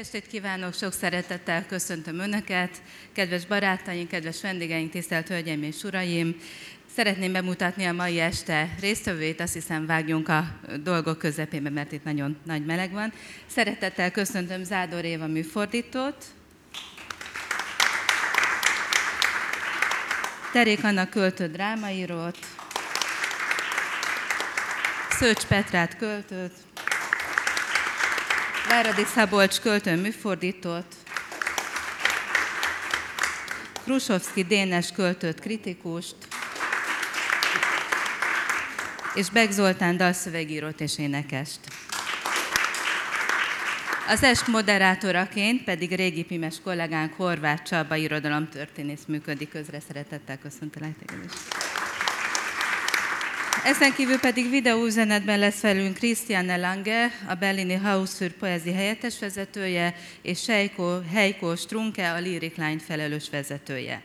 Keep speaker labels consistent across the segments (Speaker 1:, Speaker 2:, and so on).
Speaker 1: estét kívánok, sok szeretettel köszöntöm Önöket, kedves barátaink, kedves vendégeink, tisztelt Hölgyeim és Uraim! Szeretném bemutatni a mai este résztvevőit, azt hiszem vágjunk a dolgok közepébe, mert itt nagyon nagy meleg van. Szeretettel köszöntöm Zádor Éva műfordítót, Terék Anna költő drámaírót, Szőcs Petrát költőt, Váradi Szabolcs költő műfordítót, Krusovszki Dénes költőt kritikust, és Beg Zoltán dalszövegírót és énekest. Az est moderátoraként pedig régi pimes kollégánk Horváth Csaba irodalomtörténész működik közre. Szeretettel köszöntelek téged is. Ezen kívül pedig videóüzenetben lesz velünk Christiane Lange, a berlini Hausfür poezi helyettes vezetője, és Heiko, Heiko Strunke, a Lyric Line felelős vezetője.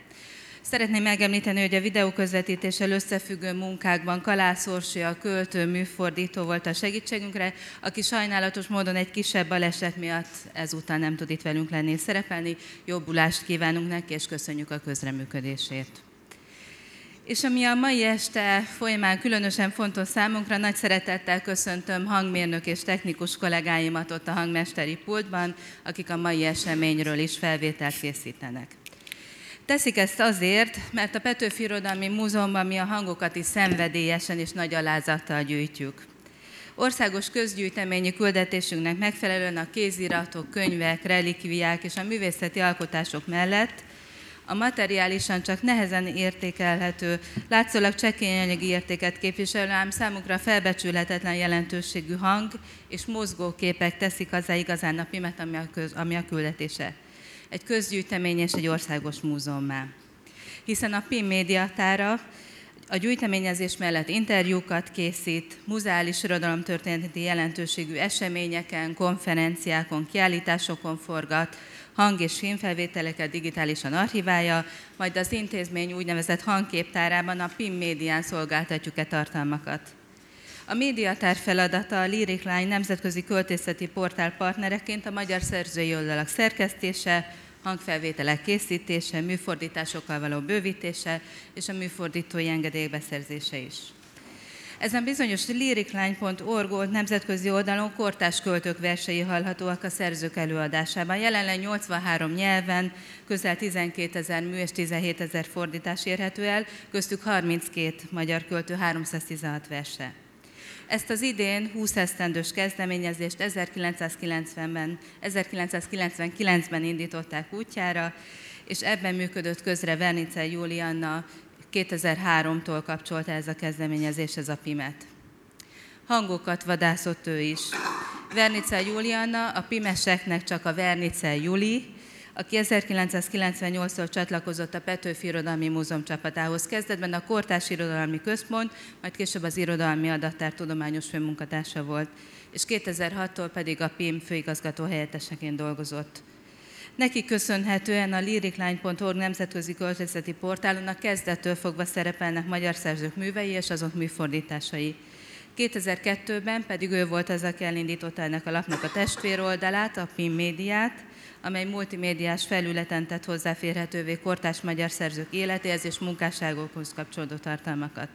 Speaker 1: Szeretném megemlíteni, hogy a videó közvetítéssel összefüggő munkákban Kalász Orsi, a költő műfordító volt a segítségünkre, aki sajnálatos módon egy kisebb baleset miatt ezúttal nem tud itt velünk lenni és szerepelni. Jobbulást kívánunk neki, és köszönjük a közreműködését. És ami a mai este folyamán különösen fontos számunkra, nagy szeretettel köszöntöm hangmérnök és technikus kollégáimat ott a hangmesteri pultban, akik a mai eseményről is felvételt készítenek. Teszik ezt azért, mert a Petőfi Irodalmi Múzeumban mi a hangokat is szenvedélyesen és nagy alázattal gyűjtjük. Országos közgyűjteményi küldetésünknek megfelelően a kéziratok, könyvek, relikviák és a művészeti alkotások mellett a materiálisan csak nehezen értékelhető, látszólag csekély anyagi értéket képviselő, ám számukra felbecsülhetetlen jelentőségű hang és mozgóképek teszik az igazán a pimet, ami a, köz, ami a küldetése egy közgyűjtemény és egy országos múzeummá. Hiszen a PIM médiatára a gyűjteményezés mellett interjúkat készít, muzeális irodalomtörténeti jelentőségű eseményeken, konferenciákon, kiállításokon forgat, hang- és filmfelvételeket digitálisan archiválja, majd az intézmény úgynevezett hangképtárában a PIM médián szolgáltatjuk-e tartalmakat. A médiatár feladata a Lyric Line nemzetközi költészeti portál partnereként a magyar szerzői oldalak szerkesztése, hangfelvételek készítése, műfordításokkal való bővítése és a műfordítói engedélyek beszerzése is. Ezen bizonyos lyricline.org nemzetközi oldalon kortás költők versei hallhatóak a szerzők előadásában. Jelenleg 83 nyelven közel 12 ezer mű és 17 ezer fordítás érhető el, köztük 32 magyar költő 316 verse. Ezt az idén 20 esztendős kezdeményezést 1990-ben, 1999-ben indították útjára, és ebben működött közre Vernice Julianna 2003-tól kapcsolta ez a kezdeményezés, ez a PIMET. Hangokat vadászott ő is. Vernice Julianna a Pimeseknek csak a Vernice Juli, aki 1998-tól csatlakozott a Petőfi Irodalmi Múzeum csapatához. Kezdetben a Kortás Irodalmi Központ, majd később az Irodalmi Adattár tudományos főmunkatársa volt, és 2006-tól pedig a PIM főigazgató helyetteseként dolgozott. Neki köszönhetően a lyricline.org nemzetközi költészeti portálon a kezdettől fogva szerepelnek magyar szerzők művei és azok műfordításai. 2002-ben pedig ő volt az, aki elindította ennek a lapnak a testvéroldalát, a PIM médiát, amely multimédiás felületen tett hozzáférhetővé kortás magyar szerzők életéhez és munkásságokhoz kapcsolódó tartalmakat.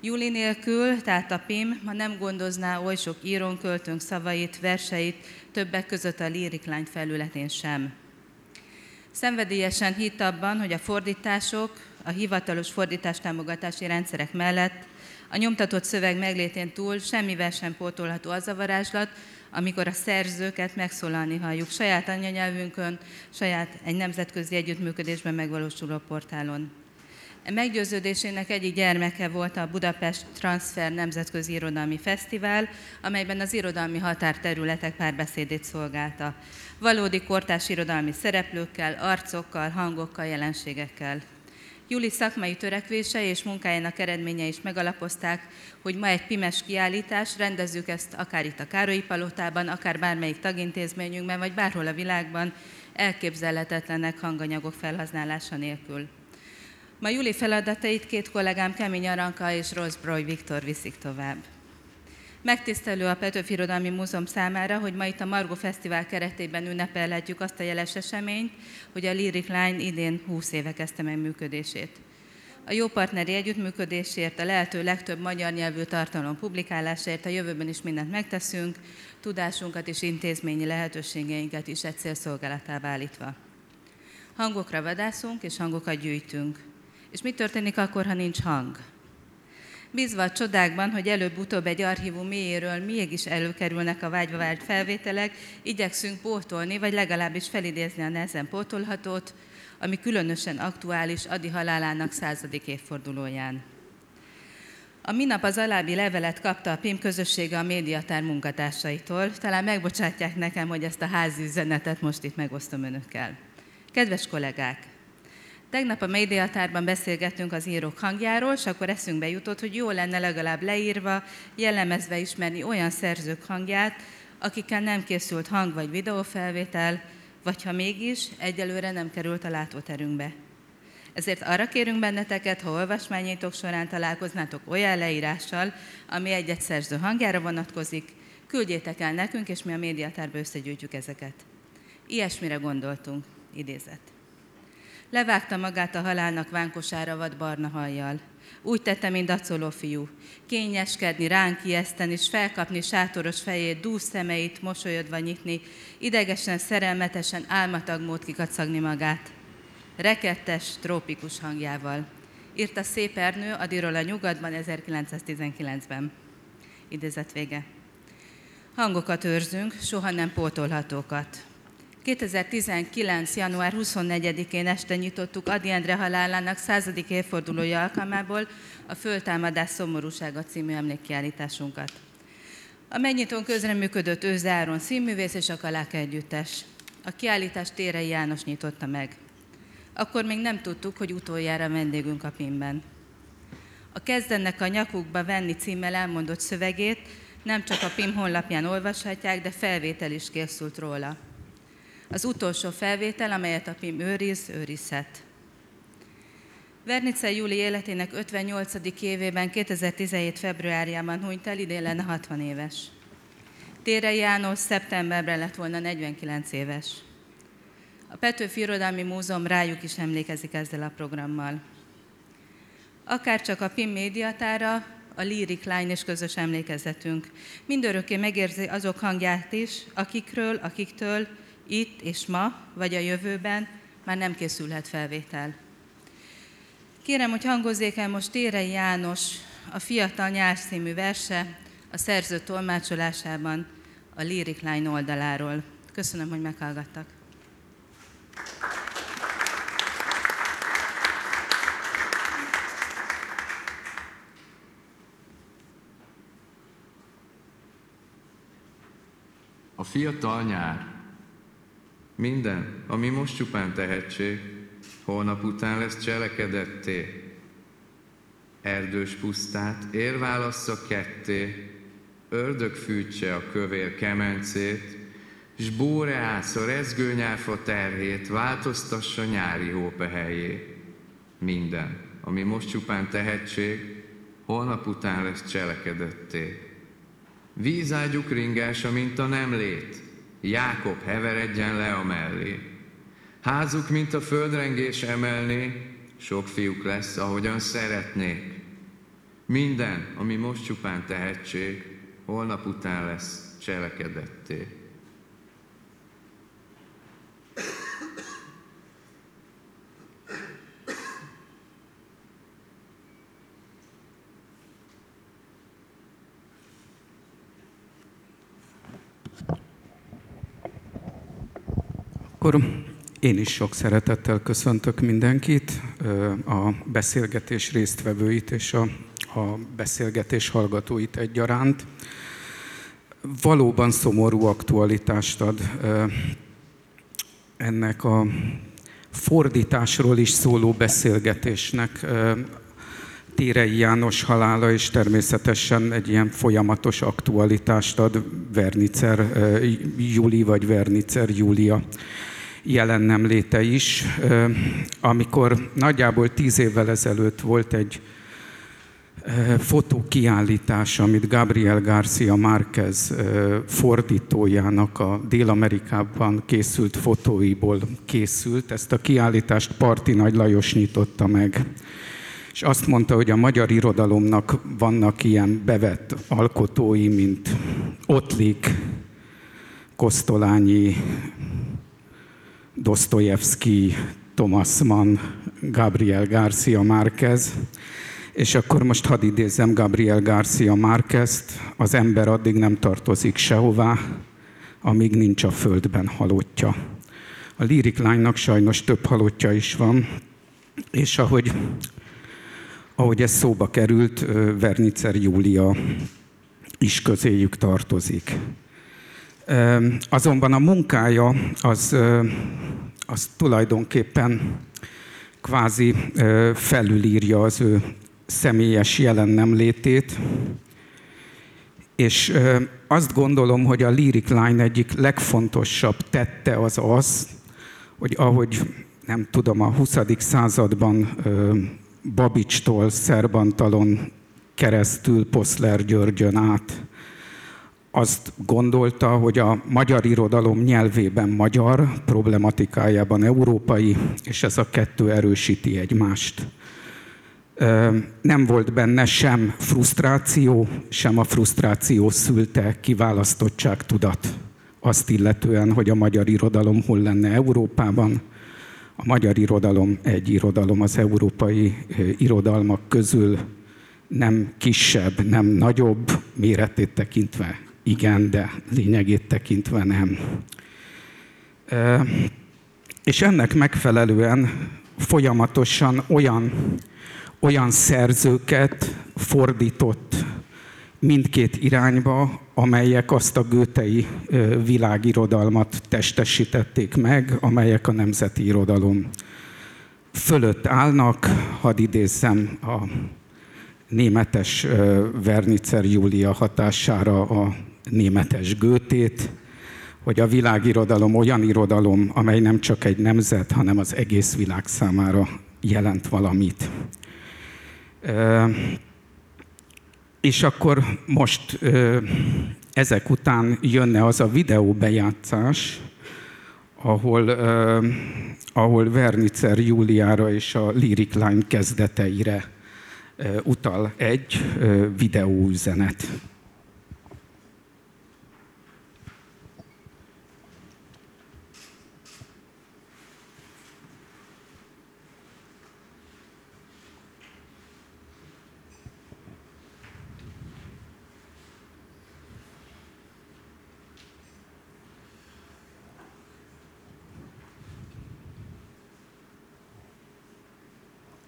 Speaker 1: Júli nélkül, tehát a PIM ma nem gondozná oly sok írón költőnk szavait, verseit, többek között a Lyric Line felületén sem. Szenvedélyesen hitt abban, hogy a fordítások, a hivatalos fordítástámogatási rendszerek mellett a nyomtatott szöveg meglétén túl semmivel sem pótolható az a varázslat, amikor a szerzőket megszólalni halljuk saját anyanyelvünkön, saját egy nemzetközi együttműködésben megvalósuló portálon. Meggyőződésének egyik gyermeke volt a Budapest Transfer Nemzetközi Irodalmi Fesztivál, amelyben az irodalmi határterületek párbeszédét szolgálta. Valódi kortás irodalmi szereplőkkel, arcokkal, hangokkal, jelenségekkel. Júli szakmai törekvése és munkájának eredménye is megalapozták, hogy ma egy pimes kiállítás, rendezzük ezt akár itt a Károlyi Palotában, akár bármelyik tagintézményünkben, vagy bárhol a világban, elképzelhetetlenek hanganyagok felhasználása nélkül. Ma Júli feladatait két kollégám Kemény Aranka és Rosbroy Viktor viszik tovább. Megtisztelő a Petőfi Irodalmi Múzeum számára, hogy ma itt a Margo Fesztivál keretében ünnepelhetjük azt a jeles eseményt, hogy a Lyric Line idén 20 éve kezdte meg működését. A jó partneri együttműködésért, a lehető legtöbb magyar nyelvű tartalom publikálásért a jövőben is mindent megteszünk, tudásunkat és intézményi lehetőségeinket is egy cél szolgálatába állítva. Hangokra vadászunk és hangokat gyűjtünk. És mi történik akkor, ha nincs hang? Bízva a csodákban, hogy előbb-utóbb egy archívum mélyéről mégis előkerülnek a vágyva vált felvételek, igyekszünk pótolni, vagy legalábbis felidézni a nehezen pótolhatót, ami különösen aktuális Adi halálának századik évfordulóján. A minap az alábbi levelet kapta a PIM közössége a médiatár munkatársaitól. Talán megbocsátják nekem, hogy ezt a házi üzenetet most itt megosztom önökkel. Kedves kollégák! Tegnap a médiatárban beszélgettünk az írók hangjáról, és akkor eszünkbe jutott, hogy jó lenne legalább leírva, jellemezve ismerni olyan szerzők hangját, akikkel nem készült hang vagy videófelvétel, vagy ha mégis, egyelőre nem került a látóterünkbe. Ezért arra kérünk benneteket, ha olvasmányaitok során találkoznátok olyan leírással, ami egy-egy szerző hangjára vonatkozik, küldjétek el nekünk, és mi a médiatárba összegyűjtjük ezeket. Ilyesmire gondoltunk, idézet. Levágta magát a halálnak vánkosára vad barna hajjal. Úgy tette, mint dacoló fiú. Kényeskedni, ránk ijeszteni, és felkapni sátoros fejét, dús szemeit, mosolyodva nyitni, idegesen, szerelmetesen, álmatag mód kikacagni magát. Rekettes, trópikus hangjával. Írta szép Ernő a Diról a nyugatban 1919-ben. Idézet vége. Hangokat őrzünk, soha nem pótolhatókat. 2019. január 24-én este nyitottuk Adi Endre halálának századik évfordulója alkalmából a Föltámadás szomorúsága című emlékkiállításunkat. A megnyitón közreműködött Őze Áron színművész és a Kaláka együttes. A kiállítás Térei János nyitotta meg. Akkor még nem tudtuk, hogy utoljára vendégünk a PIM-ben. A kezdennek a nyakukba venni címmel elmondott szövegét nem csak a PIM honlapján olvashatják, de felvétel is készült róla. Az utolsó felvétel, amelyet a PIM őriz, őrizhet. Vernice Júli életének 58. évében 2017. februárjában hunyt el, idén lenne 60 éves. Tére János szeptemberben lett volna 49 éves. A Petőfi Irodalmi Múzeum rájuk is emlékezik ezzel a programmal. Akár csak a PIM médiatára, a Lyric Line és közös emlékezetünk. Mindörökké megérzi azok hangját is, akikről, akiktől itt és ma, vagy a jövőben már nem készülhet felvétel. Kérem, hogy hangozzék el most Térei János a Fiatal Nyár című verse a szerző tolmácsolásában a Lyric Line oldaláról. Köszönöm, hogy meghallgattak.
Speaker 2: A fiatal nyár. Minden, ami most csupán tehetség, holnap után lesz cselekedetté. Erdős pusztát érválassza ketté, ördög fűtse a kövér kemencét, s bóreász a rezgőnyárfa terhét, változtassa nyári hópehelyé. Minden, ami most csupán tehetség, holnap után lesz cselekedetté. Vízágyuk ringása, mint a nem lét, Jákob heveredjen le a mellé. Házuk, mint a földrengés emelné, sok fiúk lesz, ahogyan szeretnék. Minden, ami most csupán tehetség, holnap után lesz cselekedetté.
Speaker 3: Akkor én is sok szeretettel köszöntök mindenkit, a beszélgetés résztvevőit és a, a beszélgetés hallgatóit egyaránt. Valóban szomorú aktualitást ad ennek a fordításról is szóló beszélgetésnek Térei János halála, és természetesen egy ilyen folyamatos aktualitást ad Vernicer Júli vagy Vernicer Júlia jelen nem léte is. Amikor nagyjából tíz évvel ezelőtt volt egy fotókiállítás, amit Gabriel Garcia Márquez fordítójának a Dél-Amerikában készült fotóiból készült. Ezt a kiállítást Parti Nagy Lajos nyitotta meg. És azt mondta, hogy a magyar irodalomnak vannak ilyen bevett alkotói, mint Ottlik, Kosztolányi, Dostoyevsky, Thomas Mann, Gabriel Garcia Márquez, és akkor most hadd idézem Gabriel Garcia Márquezt, az ember addig nem tartozik sehová, amíg nincs a földben halottja. A Lyric Line-nak sajnos több halottja is van, és ahogy, ahogy ez szóba került, Vernicer Júlia is közéjük tartozik. Azonban a munkája az, az tulajdonképpen kvázi felülírja az ő személyes jelen és azt gondolom, hogy a Lyric Line egyik legfontosabb tette az az, hogy ahogy nem tudom, a 20. században Babicstól, Szerbantalon keresztül, Poszler Györgyön át, azt gondolta, hogy a magyar irodalom nyelvében magyar, problematikájában európai, és ez a kettő erősíti egymást nem volt benne sem frusztráció, sem a frusztráció szülte kiválasztottság tudat azt illetően, hogy a magyar irodalom hol lenne Európában. A magyar irodalom egy irodalom az európai irodalmak közül nem kisebb, nem nagyobb, méretét tekintve igen, de lényegét tekintve nem. És ennek megfelelően folyamatosan olyan olyan szerzőket fordított mindkét irányba, amelyek azt a gőtei világirodalmat testesítették meg, amelyek a nemzeti irodalom fölött állnak. Hadd idézzem a németes Vernicer Júlia hatására a németes gőtét, hogy a világirodalom olyan irodalom, amely nem csak egy nemzet, hanem az egész világ számára jelent valamit. És akkor most ezek után jönne az a videóbejátszás, ahol, ahol Vernicer Júliára és a Lyric Line kezdeteire utal egy videóüzenet.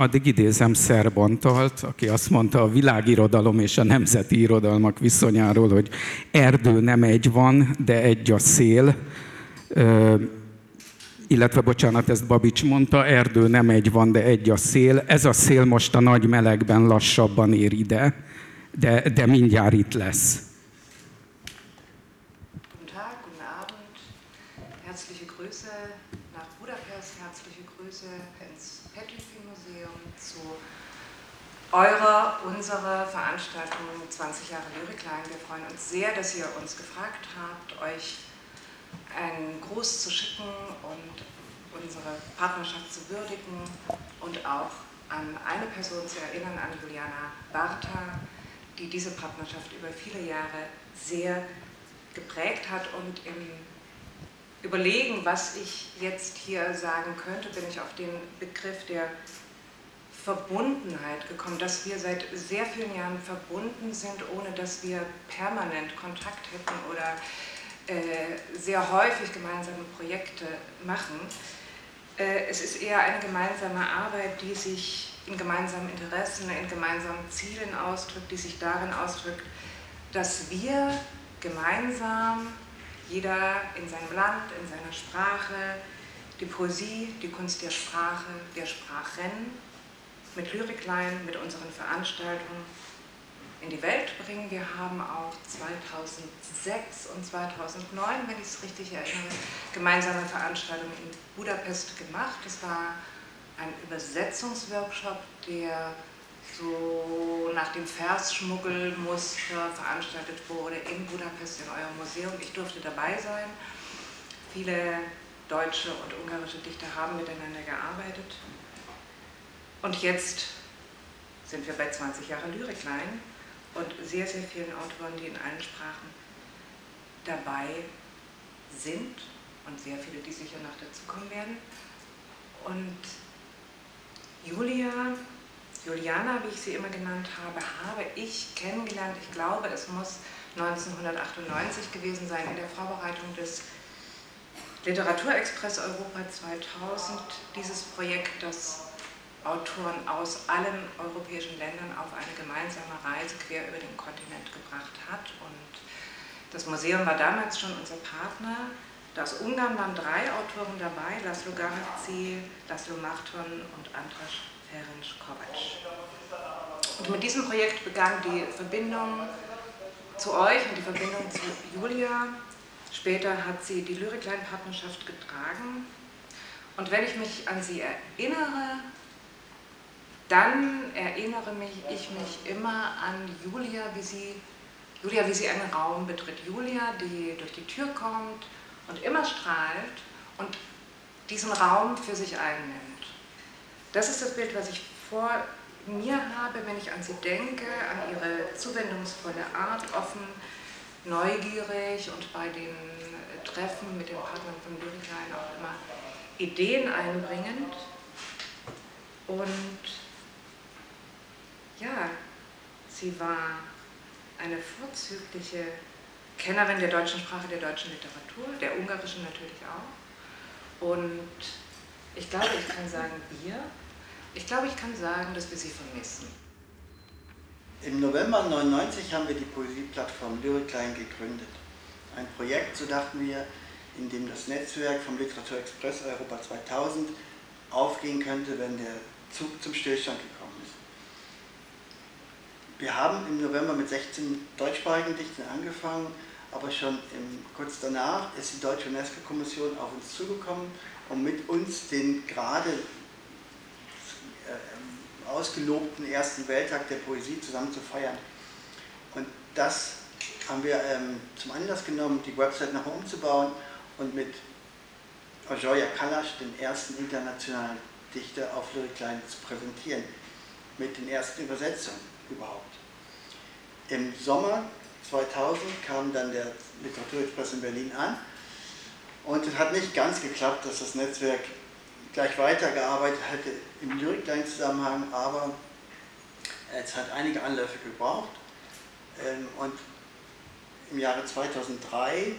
Speaker 3: Addig idézem Szerbantalt, aki azt mondta a világirodalom és a nemzeti irodalmak viszonyáról, hogy erdő nem egy van, de egy a szél. Ö, illetve, bocsánat, ezt Babics mondta, erdő nem egy van, de egy a szél. Ez a szél most a nagy melegben lassabban ér ide, de, de mindjárt itt lesz.
Speaker 4: Eurer, unserer Veranstaltung 20 Jahre Lyrikline. Wir freuen uns sehr, dass ihr uns gefragt habt, euch einen Gruß zu schicken und unsere Partnerschaft zu würdigen und auch an eine Person zu erinnern, an Juliana Barta, die diese Partnerschaft über viele Jahre sehr geprägt hat und im Überlegen, was ich jetzt hier sagen könnte, bin ich auf den Begriff der Verbundenheit gekommen, dass wir seit sehr vielen Jahren verbunden sind, ohne dass wir permanent Kontakt hätten oder äh, sehr häufig gemeinsame Projekte machen. Äh, es ist eher eine gemeinsame Arbeit, die sich in gemeinsamen Interessen, in gemeinsamen Zielen ausdrückt, die sich darin ausdrückt, dass wir gemeinsam, jeder in seinem Land, in seiner Sprache, die Poesie, die Kunst der Sprache, der Sprachen mit Lyrikline, mit unseren Veranstaltungen in die Welt bringen. Wir haben auch 2006 und 2009, wenn ich es richtig erinnere, gemeinsame Veranstaltungen in Budapest gemacht. Das war ein Übersetzungsworkshop, der so nach dem Versschmuggelmuster veranstaltet wurde in Budapest in eurem Museum. Ich durfte dabei sein. Viele deutsche und ungarische Dichter haben miteinander gearbeitet. Und jetzt sind wir bei 20 Jahre Lyriklein und sehr, sehr vielen Autoren, die in allen Sprachen dabei sind und sehr viele, die sicher noch dazukommen werden. Und Julia, Juliana, wie ich sie immer genannt habe, habe ich kennengelernt. Ich glaube, es muss 1998 gewesen sein in der Vorbereitung des Literaturexpress Europa 2000, dieses Projekt, das Autoren aus allen europäischen Ländern auf eine gemeinsame Reise quer über den Kontinent gebracht hat. Und das Museum war damals schon unser Partner. Aus Ungarn waren drei Autoren dabei, Laszlo Garavci, Laszlo Machton und Andras Ferenc Kovac. Und mit diesem Projekt begann die Verbindung zu euch und die Verbindung zu Julia. Später hat sie die Lyriklein-Partnerschaft getragen. Und wenn ich mich an sie erinnere, dann erinnere mich, ich mich immer an Julia, wie sie, Julia, wie sie einen Raum betritt. Julia, die durch die Tür kommt und immer strahlt und diesen Raum für sich einnimmt. Das ist das Bild, was ich vor mir habe, wenn ich an sie denke, an ihre zuwendungsvolle Art, offen, neugierig und bei den Treffen mit den Partnern von Lyriklein auch immer Ideen einbringend. Und ja, sie war eine vorzügliche Kennerin der deutschen Sprache, der deutschen Literatur, der ungarischen natürlich auch. Und ich glaube, ich kann sagen, wir, ich glaube, ich kann sagen, dass wir sie vermissen.
Speaker 5: Im November 1999 haben wir die Poesieplattform Lyriklein gegründet. Ein Projekt, so dachten wir, in dem das Netzwerk vom Literaturexpress Europa 2000 aufgehen könnte, wenn der Zug zum Stillstand gekommen wir haben im November mit 16 deutschsprachigen Dichtern angefangen, aber schon im, kurz danach ist die Deutsche UNESCO-Kommission auf uns zugekommen, um mit uns den gerade äh, ausgelobten ersten Welttag der Poesie zusammen zu feiern. Und das haben wir ähm, zum Anlass genommen, die Website nochmal umzubauen und mit Ojoya Kalash, den ersten internationalen Dichter auf Lyriklein, zu präsentieren, mit den ersten Übersetzungen überhaupt. Im Sommer 2000 kam dann der Literaturexpress in Berlin an und es hat nicht ganz geklappt, dass das Netzwerk gleich weitergearbeitet hätte im Lyriklein-Zusammenhang, aber es hat einige Anläufe gebraucht ähm, und im Jahre 2003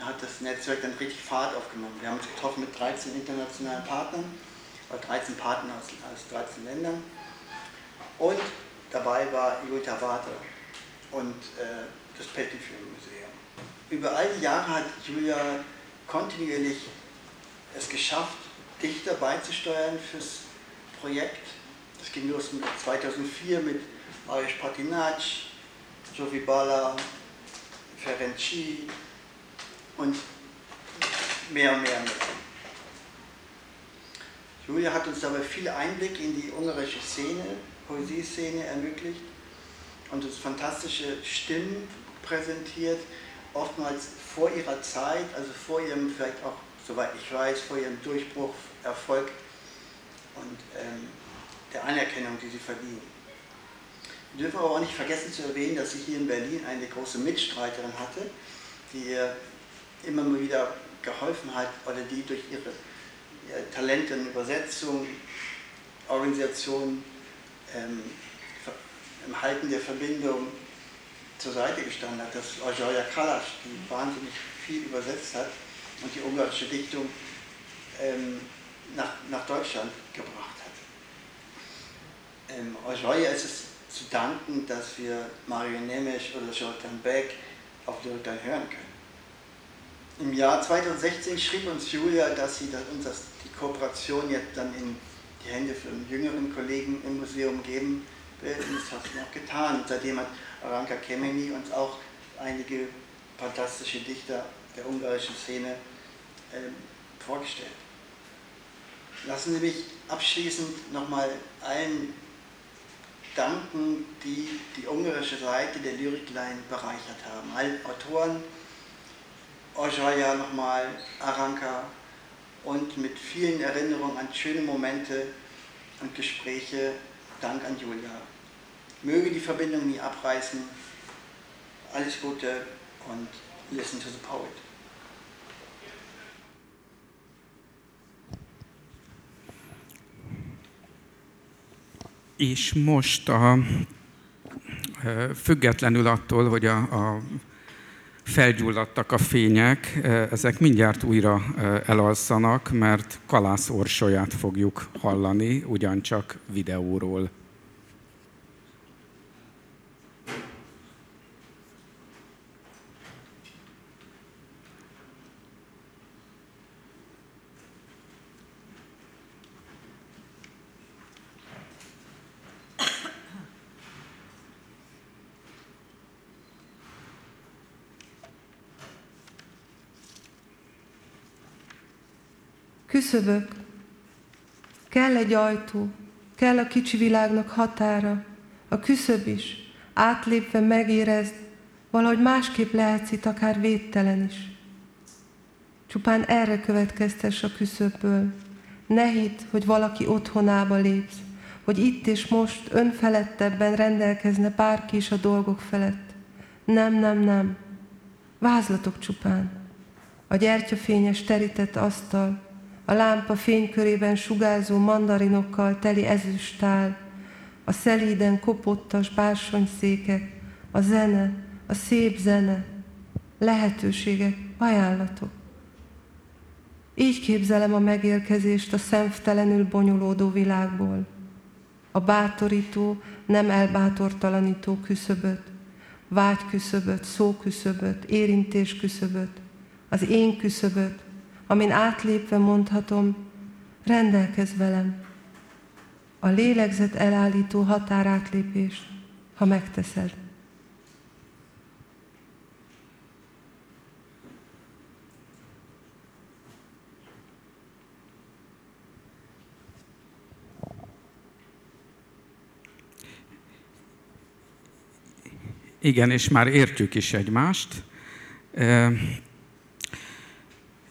Speaker 5: hat das Netzwerk dann richtig Fahrt aufgenommen. Wir haben uns getroffen mit 13 internationalen Partnern, 13 Partnern aus 13 Ländern und Dabei war Jutta Warte und äh, das Pettifilm Museum. Über all die Jahre hat Julia kontinuierlich es geschafft, Dichter beizusteuern fürs Projekt. Das ging los mit 2004 mit Marius Patinac, Jovi Bala, Ferenczi und mehr und mehr mehr. Julia hat uns dabei viel Einblick in die ungarische Szene Poesieszene ermöglicht und uns fantastische Stimmen präsentiert, oftmals vor ihrer Zeit, also vor ihrem, vielleicht auch, soweit ich weiß, vor ihrem Durchbruch, Erfolg und ähm, der Anerkennung, die sie verdienen. Wir dürfen aber auch nicht vergessen zu erwähnen, dass sie hier in Berlin eine große Mitstreiterin hatte, die ihr immer mal wieder geholfen hat oder die durch ihre, Talente in Übersetzung, Organisation ähm, im Halten der Verbindung zur Seite gestanden hat, dass Ojoya Kalash, die wahnsinnig viel übersetzt hat und die ungarische Dichtung ähm, nach, nach Deutschland gebracht hat. Ähm, Ojoya ist es zu danken, dass wir Mario Nemes oder Jordan Beck auf Lyrikan hören können. Im Jahr 2016 schrieb uns Julia, dass sie uns das, die Kooperation jetzt dann in die Hände für einen jüngeren Kollegen im Museum geben will. Und das hat sie auch getan. Und seitdem hat Aranka Kemeni uns auch einige fantastische Dichter der ungarischen Szene äh, vorgestellt. Lassen Sie mich abschließend nochmal allen danken, die die ungarische Seite der Lyrikline bereichert haben. Alle Autoren, Ojaya nochmal, Aranka und mit vielen Erinnerungen an schöne Momente und Gespräche. Dank an Julia. Möge die Verbindung nie abreißen. Alles Gute und listen to the poet.
Speaker 3: És most a, függetlenül attól, hogy a, a felgyulladtak a fények, ezek mindjárt újra elalszanak, mert Kalász orsolyát fogjuk hallani, ugyancsak videóról.
Speaker 6: Küszöbök. Kell egy ajtó, kell a kicsi világnak határa, a küszöb is, átlépve megérezd, valahogy másképp lehetsz itt akár védtelen is. Csupán erre következtes a küszöbből. Ne hidd, hogy valaki otthonába lépsz, hogy itt és most önfelettebben rendelkezne bárki is a dolgok felett. Nem, nem, nem. Vázlatok csupán. A gyertyafényes terített asztal, a lámpa fénykörében sugárzó mandarinokkal teli ezüstál, a szelíden kopottas bársonyszékek, a zene, a szép zene, lehetőségek, ajánlatok. Így képzelem a megérkezést a szemtelenül bonyolódó világból. A bátorító, nem elbátortalanító küszöböt, vágy küszöböt, szó küszöböt, érintés küszöböt, az én küszöböt, amin átlépve mondhatom, rendelkez velem. A lélegzet elállító határátlépést, ha megteszed.
Speaker 3: Igen, és már értjük is egymást.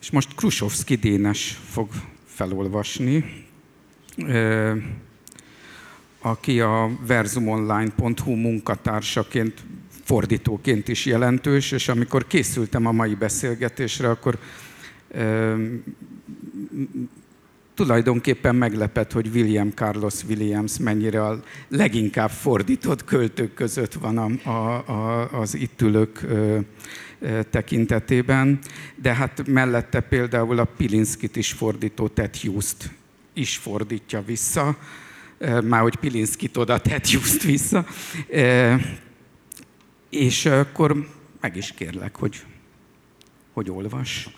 Speaker 3: És most Krusovszki Dénes fog felolvasni, aki a verzumonline.hu munkatársaként, fordítóként is jelentős, és amikor készültem a mai beszélgetésre, akkor tulajdonképpen meglepett, hogy William Carlos Williams mennyire a leginkább fordított költők között van a, a, a, az itt ülők tekintetében, de hát mellette például a Pilinszkit is fordító Ted Hughes-t is fordítja vissza, már hogy Pilinszkit oda Ted Hughes-t vissza. És akkor meg is kérlek, hogy, hogy olvas.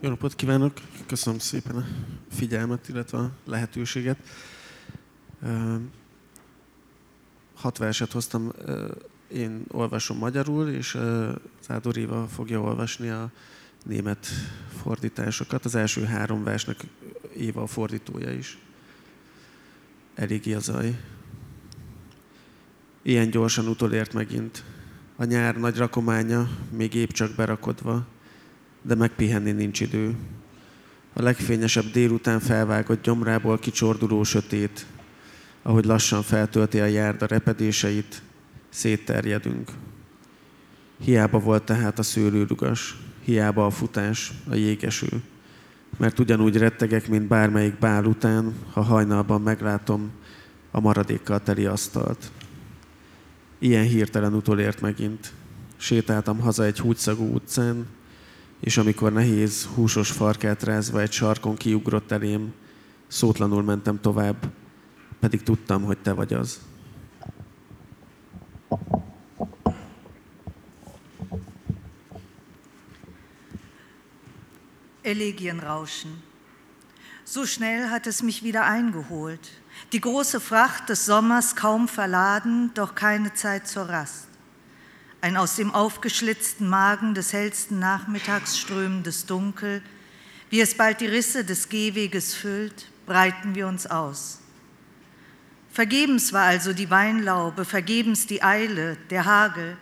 Speaker 7: Jó napot kívánok! Köszönöm szépen a figyelmet, illetve a lehetőséget. Hat verset hoztam én olvasom magyarul, és Zádor Éva fogja olvasni a német fordításokat. Az első három versnek Éva a fordítója is. Eléggé a zaj. Ilyen gyorsan utolért megint. A nyár nagy rakománya, még épp csak berakodva, de megpihenni nincs idő. A legfényesebb délután felvágott gyomrából kicsorduló sötét, ahogy lassan feltölti a járda repedéseit, szétterjedünk. Hiába volt tehát a szőlőrugas, hiába a futás, a jégeső, mert ugyanúgy rettegek, mint bármelyik bál után, ha hajnalban meglátom a maradékkal teli asztalt. Ilyen hirtelen utolért megint. Sétáltam haza egy húgyszagú utcán, és amikor nehéz, húsos farkát rázva egy sarkon kiugrott elém, szótlanul mentem tovább, pedig tudtam, hogy te vagy az.
Speaker 8: Elegienrauschen. So schnell hat es mich wieder eingeholt. Die große Fracht des Sommers kaum verladen, doch keine Zeit zur Rast. Ein aus dem aufgeschlitzten Magen des hellsten Nachmittags strömendes Dunkel, wie es bald die Risse des Gehweges füllt, breiten wir uns aus. Vergebens war also die Weinlaube, vergebens die Eile, der Hagel,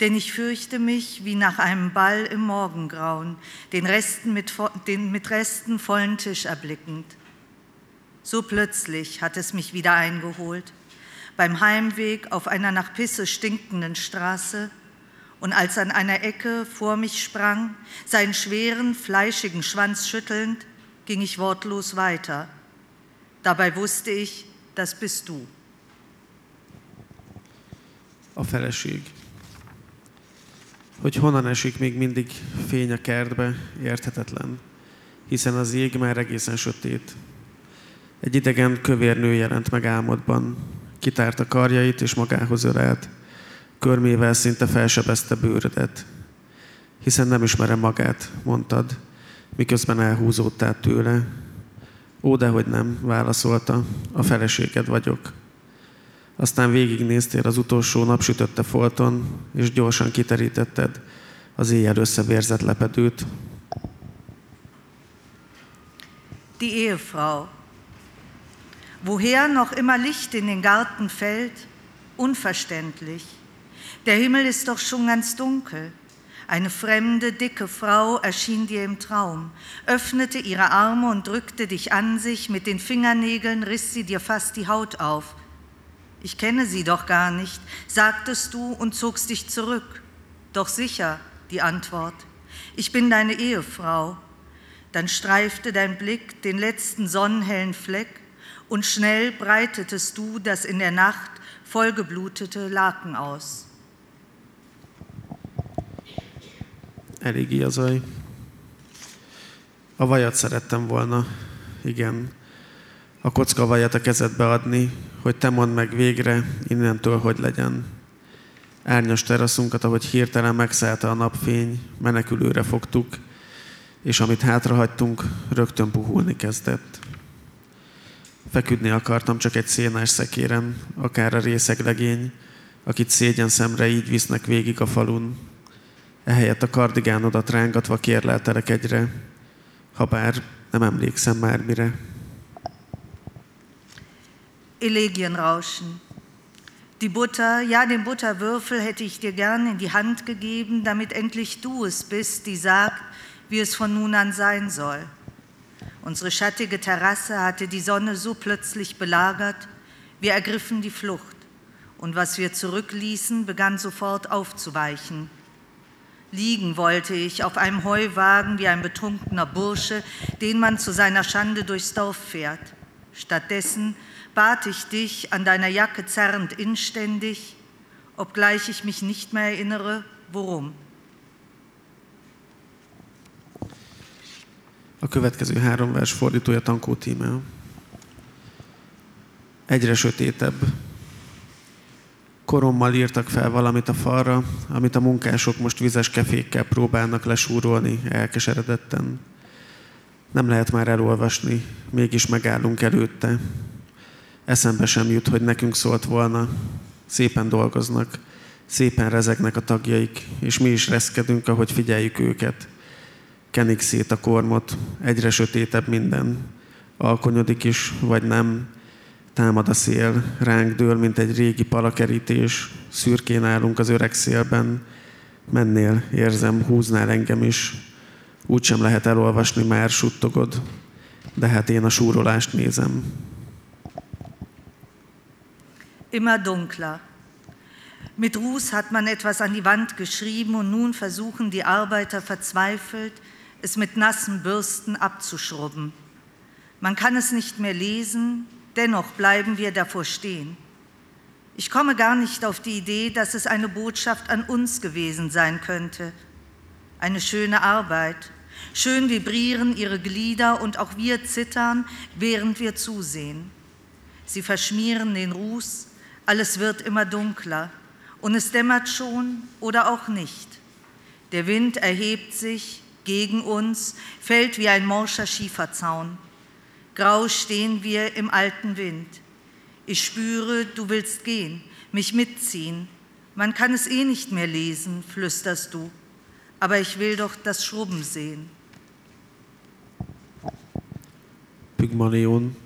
Speaker 8: denn ich fürchte mich wie nach einem Ball im Morgengrauen, den, Resten mit, den mit Resten vollen Tisch erblickend. So plötzlich hat es mich wieder eingeholt, beim Heimweg auf einer nach Pisse stinkenden Straße, und als an einer Ecke vor mich sprang, seinen schweren, fleischigen Schwanz schüttelnd, ging ich wortlos weiter. Dabei wusste ich, das bist du.
Speaker 7: A feleség. Hogy honnan esik még mindig fény a kertbe, érthetetlen, hiszen az ég már egészen sötét. Egy idegen kövér nő jelent meg álmodban, kitárta karjait és magához ölelt, körmével szinte felsebezte bőrödet. Hiszen nem ismerem magát, mondtad, miközben elhúzódtál tőle. Ó, dehogy nem, válaszolta, a feleséged vagyok. Aztán végignéztél az utolsó napsütötte folton, és gyorsan kiterítetted az éjjel összevérzett lepedőt.
Speaker 8: Die Ehefrau. Woher noch immer Licht in den Garten fällt, unverständlich. Der Himmel ist doch schon ganz dunkel. Eine fremde, dicke Frau erschien dir im Traum, öffnete ihre Arme und drückte dich an sich, mit den Fingernägeln riss sie dir fast die Haut auf. Ich kenne sie doch gar nicht, sagtest du und zogst dich zurück. Doch sicher, die Antwort, ich bin deine Ehefrau. Dann streifte dein Blick den letzten sonnenhellen Fleck und schnell breitetest du das in der Nacht vollgeblutete Laken aus.
Speaker 7: Elég az. A vajat szerettem volna, igen. A kocka vajat a kezedbe adni, hogy te mondd meg végre, innentől hogy legyen. Árnyas teraszunkat, ahogy hirtelen megszállta a napfény, menekülőre fogtuk, és amit hátrahagytunk, rögtön puhulni kezdett. Feküdni akartam csak egy szénás szekéren, akár a részeglegény, akit szégyen szemre így visznek végig a falun, ehelyett a kardigánodat rángatva kérleltelek egyre, ha bár nem emlékszem már mire.
Speaker 8: Elegienrauschen. Die Butter, ja, den Butterwürfel hätte ich dir gern in die Hand gegeben, damit endlich du es bist, die sagt, wie es von nun an sein soll. Unsere schattige Terrasse hatte die Sonne so plötzlich belagert, wir ergriffen die Flucht, und was wir zurückließen, begann sofort aufzuweichen. Liegen wollte ich auf einem Heuwagen wie ein betrunkener Bursche, den man zu seiner Schande durchs Dorf fährt. Stattdessen bat ich dich, an deiner Jacke zerrend inständig, obgleich ich mich nicht mehr erinnere, worum.
Speaker 7: A következő három vers fordítója Tankó Tímea. Egyre sötétebb, korommal írtak fel valamit a falra, amit a munkások most vizes kefékkel próbálnak lesúrolni elkeseredetten. Nem lehet már elolvasni, mégis megállunk előtte. Eszembe sem jut, hogy nekünk szólt volna. Szépen dolgoznak, szépen rezegnek a tagjaik, és mi is reszkedünk, ahogy figyeljük őket. Kenik szét a kormot, egyre sötétebb minden. Alkonyodik is, vagy nem, Támad a szél, ránk dől, mint egy régi palakerítés, szürkén állunk az öreg szélben. Mennél, érzem, húznál engem is. Úgy lehet elolvasni, már suttogod, de hát én a súrolást nézem.
Speaker 8: Immer dunkler. Mit Ruß hat man etwas an die Wand geschrieben und nun versuchen die Arbeiter verzweifelt, es mit nassen Bürsten abzuschrubben. Man kann es nicht mehr lesen, Dennoch bleiben wir davor stehen. Ich komme gar nicht auf die Idee, dass es eine Botschaft an uns gewesen sein könnte. Eine schöne Arbeit. Schön vibrieren ihre Glieder und auch wir zittern, während wir zusehen. Sie verschmieren den Ruß, alles wird immer dunkler und es dämmert schon oder auch nicht. Der Wind erhebt sich gegen uns, fällt wie ein morscher Schieferzaun. Grau stehen wir im alten Wind. Ich spüre, du willst gehen, mich mitziehen. Man kann es eh nicht mehr lesen, flüsterst du. Aber ich will doch das Schrubben sehen.
Speaker 7: Pygmalion.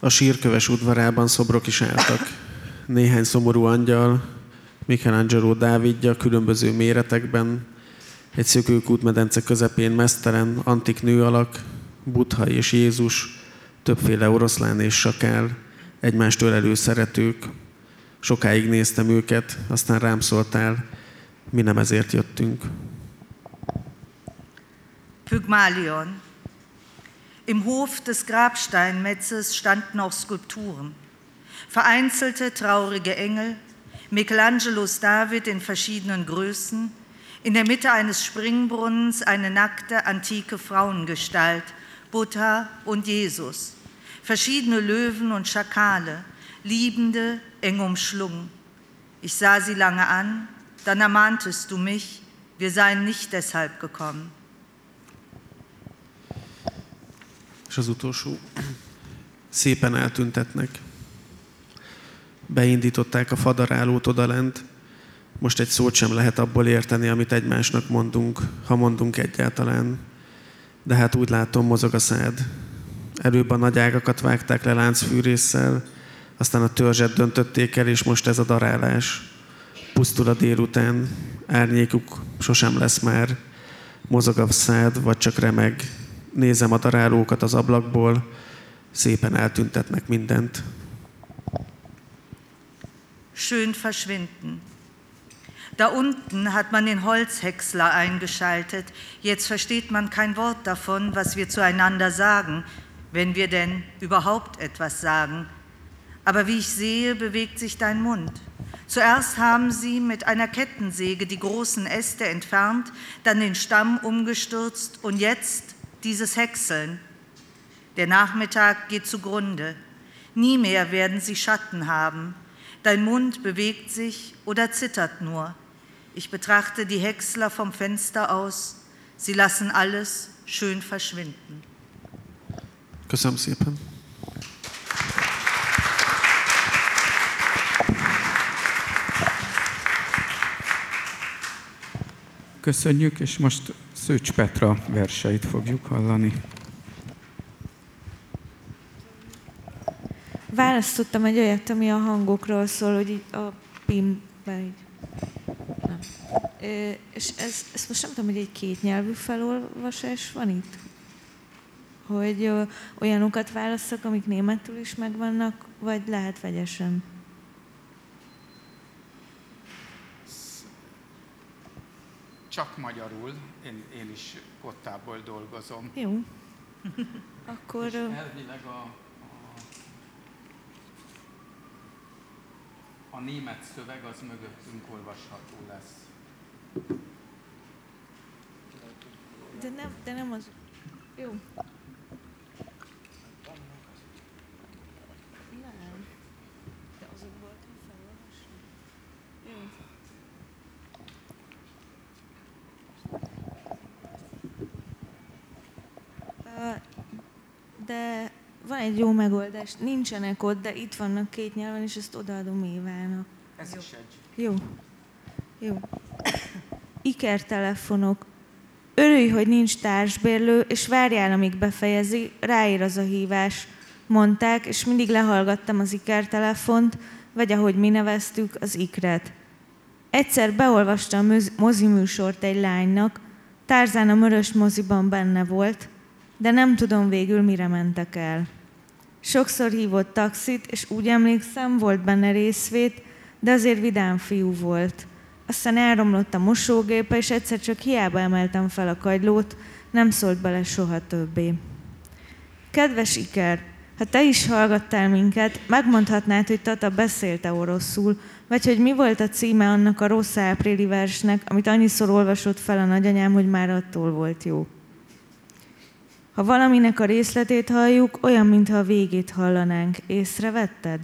Speaker 7: A sírköves udvarában szobrok is álltak. Néhány szomorú angyal, Michelangelo Dávidja különböző méretekben, egy szökőkútmedence közepén mesztelen, antik nőalak, Buddha és Jézus, többféle oroszlán és sakál, egymást ölelő szeretők. Sokáig néztem őket, aztán rám szóltál, mi nem ezért jöttünk.
Speaker 8: Pygmalion. Im Hof des Grabsteinmetzes standen auch Skulpturen. Vereinzelte traurige Engel, Michelangelos David in verschiedenen Größen, in der Mitte eines Springbrunnens eine nackte antike Frauengestalt, Buddha und Jesus, verschiedene Löwen und Schakale, Liebende, eng umschlungen. Ich sah sie lange an, dann ermahntest du mich, wir seien nicht deshalb gekommen.
Speaker 7: És az utolsó, szépen eltüntetnek. Beindították a fadarálót odalent, most egy szót sem lehet abból érteni, amit egymásnak mondunk, ha mondunk egyáltalán. De hát úgy látom, mozog a szád. Előbb a nagy ágakat vágták le láncfűrésszel, aztán a törzset döntötték el, és most ez a darálás. Pusztul a délután, árnyékuk sosem lesz már. Mozog a szád, vagy csak remeg. Nézem a darálókat az ablakból, szépen eltüntetnek mindent.
Speaker 8: Schön verschwinden. Da unten hat man den Holzhäcksler eingeschaltet. Jetzt versteht man kein Wort davon, was wir zueinander sagen, wenn wir denn überhaupt etwas sagen. Aber wie ich sehe, bewegt sich dein Mund. Zuerst haben sie mit einer Kettensäge die großen Äste entfernt, dann den Stamm umgestürzt und jetzt dieses Häckseln. Der Nachmittag geht zugrunde. Nie mehr werden sie Schatten haben. Dein Mund bewegt sich oder zittert nur. Ich betrachte die Häcksler vom Fenster aus. Sie lassen alles schön verschwinden.
Speaker 7: Köszönöm szépen.
Speaker 3: Köszönjük, és most Szőcs Petra verseit fogjuk hallani.
Speaker 9: Választottam egy olyat, ami a hangokról szól, hogy a pimbe így. És ez, ezt most nem tudom, hogy egy kétnyelvű felolvasás van itt? Hogy ö, olyanokat választok, amik németül is megvannak, vagy lehet vegyesen?
Speaker 3: Csak magyarul, én, én is kottából dolgozom.
Speaker 9: Jó. Akkor
Speaker 3: És elvileg a, a, a német szöveg az mögöttünk olvasható lesz.
Speaker 9: De nem, de nem az... Jó. Nem. De azokból kell felolvasni? Jó. Ö, De van egy jó megoldás. Nincsenek ott, de itt vannak két nyelven, és ezt odaadom Évának.
Speaker 3: Ez is egy.
Speaker 9: Jó. Jó. Ikertelefonok. Örülj, hogy nincs társbérlő, és várjál, amíg befejezi, ráír az a hívás. Mondták, és mindig lehallgattam az ikertelefont, vagy ahogy mi neveztük, az ikret. Egyszer beolvastam a mozi- moziműsort egy lánynak, Tárzán a Mörös moziban benne volt, de nem tudom végül, mire mentek el. Sokszor hívott taxit, és úgy emlékszem, volt benne részvét, de azért vidám fiú volt. Aztán elromlott a mosógépe, és egyszer csak hiába emeltem fel a kagylót, nem szólt bele soha többé. Kedves Iker, ha te is hallgattál minket, megmondhatnád, hogy Tata beszélte oroszul, vagy hogy mi volt a címe annak a rossz áprili versnek, amit annyiszor olvasott fel a nagyanyám, hogy már attól volt jó. Ha valaminek a részletét halljuk, olyan, mintha a végét hallanánk. Észrevetted?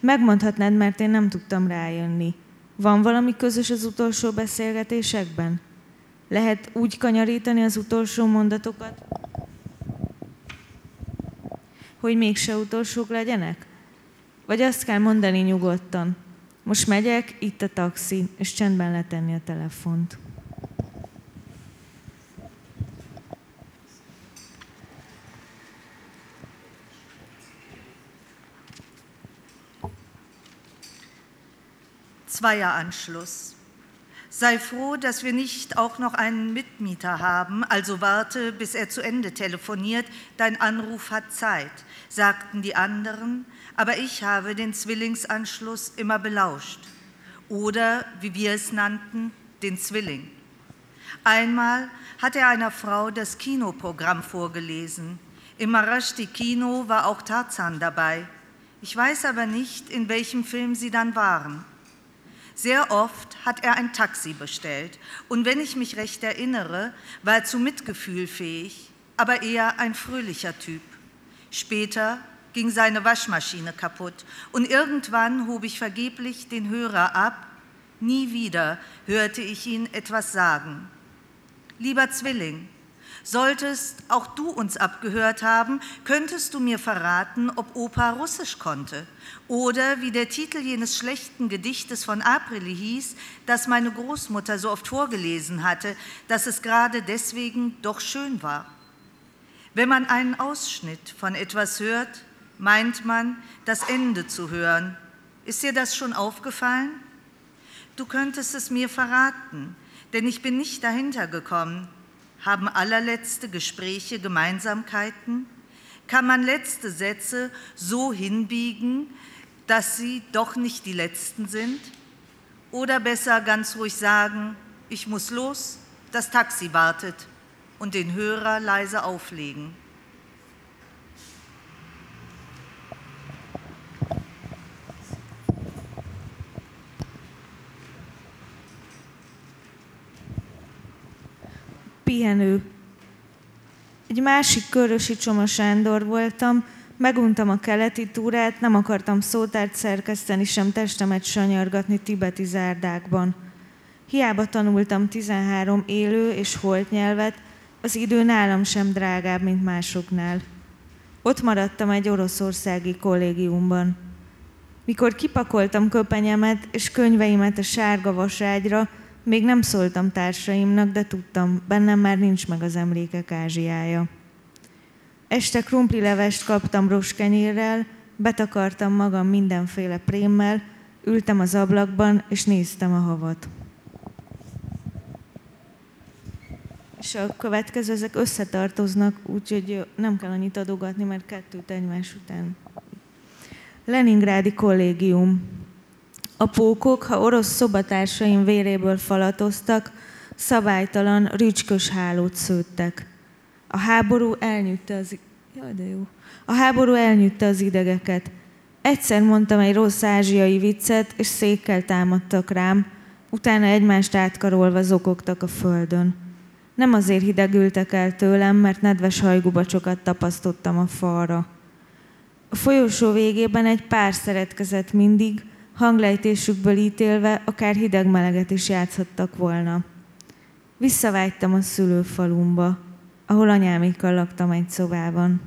Speaker 9: Megmondhatnád, mert én nem tudtam rájönni. Van valami közös az utolsó beszélgetésekben? Lehet úgy kanyarítani az utolsó mondatokat, hogy mégse utolsók legyenek? Vagy azt kell mondani nyugodtan. Most megyek, itt a taxi, és csendben letenni a telefont.
Speaker 8: Zweieranschluss. Sei froh, dass wir nicht auch noch einen Mitmieter haben, also warte, bis er zu Ende telefoniert. Dein Anruf hat Zeit, sagten die anderen, aber ich habe den Zwillingsanschluss immer belauscht. Oder, wie wir es nannten, den Zwilling. Einmal hat er einer Frau das Kinoprogramm vorgelesen. Im Marashti Kino war auch Tarzan dabei. Ich weiß aber nicht, in welchem Film sie dann waren. Sehr oft hat er ein Taxi bestellt und wenn ich mich recht erinnere, war er zu Mitgefühl fähig, aber eher ein fröhlicher Typ. Später ging seine Waschmaschine kaputt und irgendwann hob ich vergeblich den Hörer ab. Nie wieder hörte ich ihn etwas sagen. Lieber Zwilling, Solltest auch du uns abgehört haben, könntest du mir verraten, ob Opa Russisch konnte oder wie der Titel jenes schlechten Gedichtes von Aprili hieß, das meine Großmutter so oft vorgelesen hatte, dass es gerade deswegen doch schön war. Wenn man einen Ausschnitt von etwas hört, meint man, das Ende zu hören. Ist dir das schon aufgefallen? Du könntest es mir verraten, denn ich bin nicht dahinter gekommen. Haben allerletzte Gespräche Gemeinsamkeiten? Kann man letzte Sätze so hinbiegen, dass sie doch nicht die letzten sind? Oder besser ganz ruhig sagen, ich muss los, das Taxi wartet und den Hörer leise auflegen.
Speaker 9: Pihenő. Egy másik körösi Csoma Sándor voltam, meguntam a keleti túrát, nem akartam szótárt szerkeszteni, sem testemet sanyargatni tibeti zárdákban. Hiába tanultam 13 élő és holt nyelvet, az idő nálam sem drágább, mint másoknál. Ott maradtam egy oroszországi kollégiumban. Mikor kipakoltam köpenyemet és könyveimet a sárga vaságyra, még nem szóltam társaimnak, de tudtam, bennem már nincs meg az emlékek Ázsiája. Este krumplilevest kaptam roskenyérrel, betakartam magam mindenféle prémmel, ültem az ablakban, és néztem a havat. És a következő, ezek összetartoznak, úgyhogy nem kell annyit adogatni, mert kettőt egymás után. Leningrádi kollégium. A pókok, ha orosz szobatársaim véréből falatoztak, szabálytalan, rücskös hálót szőttek. A háború elnyűtte az... Jaj, de jó. A háború elnyűtte az idegeket. Egyszer mondtam egy rossz ázsiai viccet, és székkel támadtak rám, utána egymást átkarolva zokogtak a földön. Nem azért hidegültek el tőlem, mert nedves hajgubacsokat tapasztottam a falra. A folyosó végében egy pár szeretkezett mindig, hanglejtésükből ítélve akár hideg-meleget is játszhattak volna. Visszavágytam a szülőfalumba, ahol anyámékkal laktam egy szobában.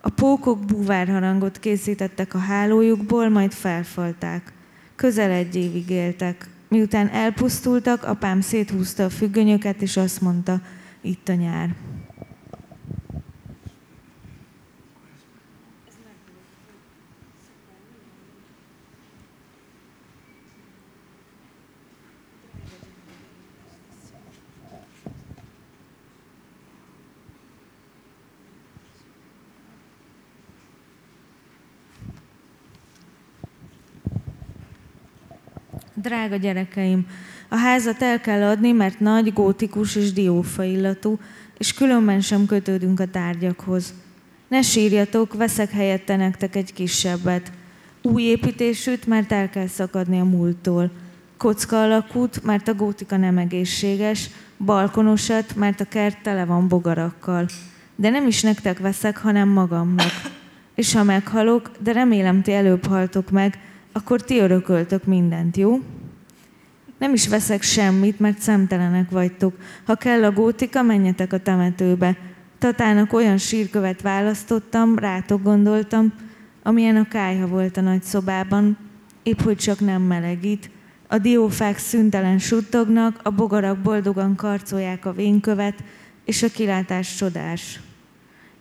Speaker 9: A pókok búvárharangot készítettek a hálójukból, majd felfalták. Közel egy évig éltek. Miután elpusztultak, apám széthúzta a függönyöket, és azt mondta, itt a nyár. Drága gyerekeim, a házat el kell adni, mert nagy, gótikus és diófa illatú, és különben sem kötődünk a tárgyakhoz. Ne sírjatok, veszek helyette nektek egy kisebbet. Új építésűt, mert el kell szakadni a múlttól. Kocka alakút, mert a gótika nem egészséges, balkonosat, mert a kert tele van bogarakkal. De nem is nektek veszek, hanem magamnak. És ha meghalok, de remélem ti előbb haltok meg, akkor ti örököltök mindent, jó? Nem is veszek semmit, mert szemtelenek vagytok. Ha kell a gótika, menjetek a temetőbe. Tatának olyan sírkövet választottam, rátok gondoltam, amilyen a kájha volt a nagy szobában, épp hogy csak nem melegít. A diófák szüntelen suttognak, a bogarak boldogan karcolják a vénkövet, és a kilátás csodás.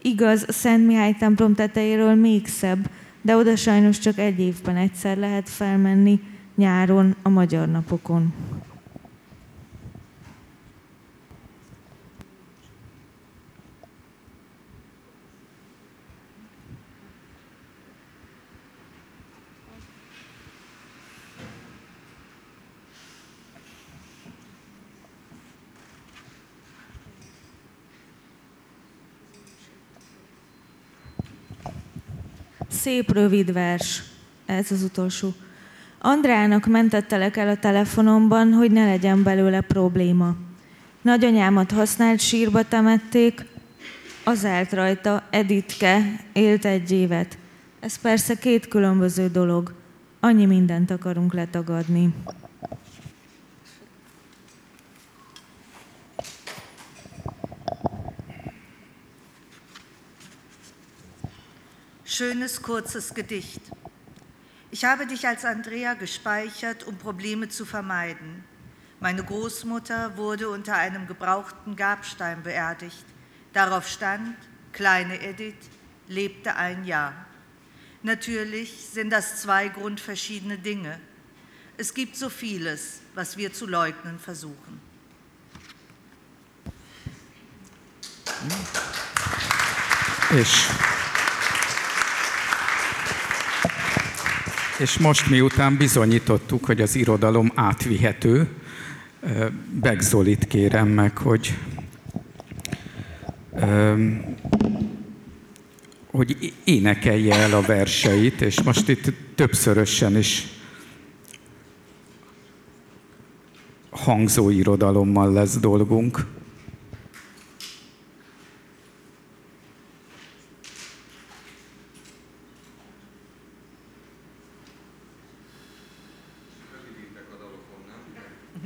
Speaker 9: Igaz, a Szent Mihály templom tetejéről még szebb, de oda sajnos csak egy évben egyszer lehet felmenni, nyáron a Magyar Napokon. Szép rövid vers, ez az utolsó. Andrának mentettelek el a telefonomban, hogy ne legyen belőle probléma. Nagyanyámat használt sírba temették, az állt rajta, Editke, élt egy évet. Ez persze két különböző dolog. Annyi mindent akarunk letagadni.
Speaker 8: Schönes, kurzes Gedicht. Ich habe dich als Andrea gespeichert, um Probleme zu vermeiden. Meine Großmutter wurde unter einem gebrauchten Grabstein beerdigt. Darauf stand, kleine Edith lebte ein Jahr. Natürlich sind das zwei grundverschiedene Dinge. Es gibt so vieles, was wir zu leugnen versuchen.
Speaker 10: És És most miután bizonyítottuk, hogy az irodalom átvihető, Begzolit kérem meg, hogy hogy énekelje el a verseit, és most itt többszörösen is hangzó irodalommal lesz dolgunk.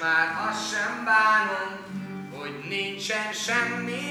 Speaker 10: már azt sem bánom, hogy nincsen semmi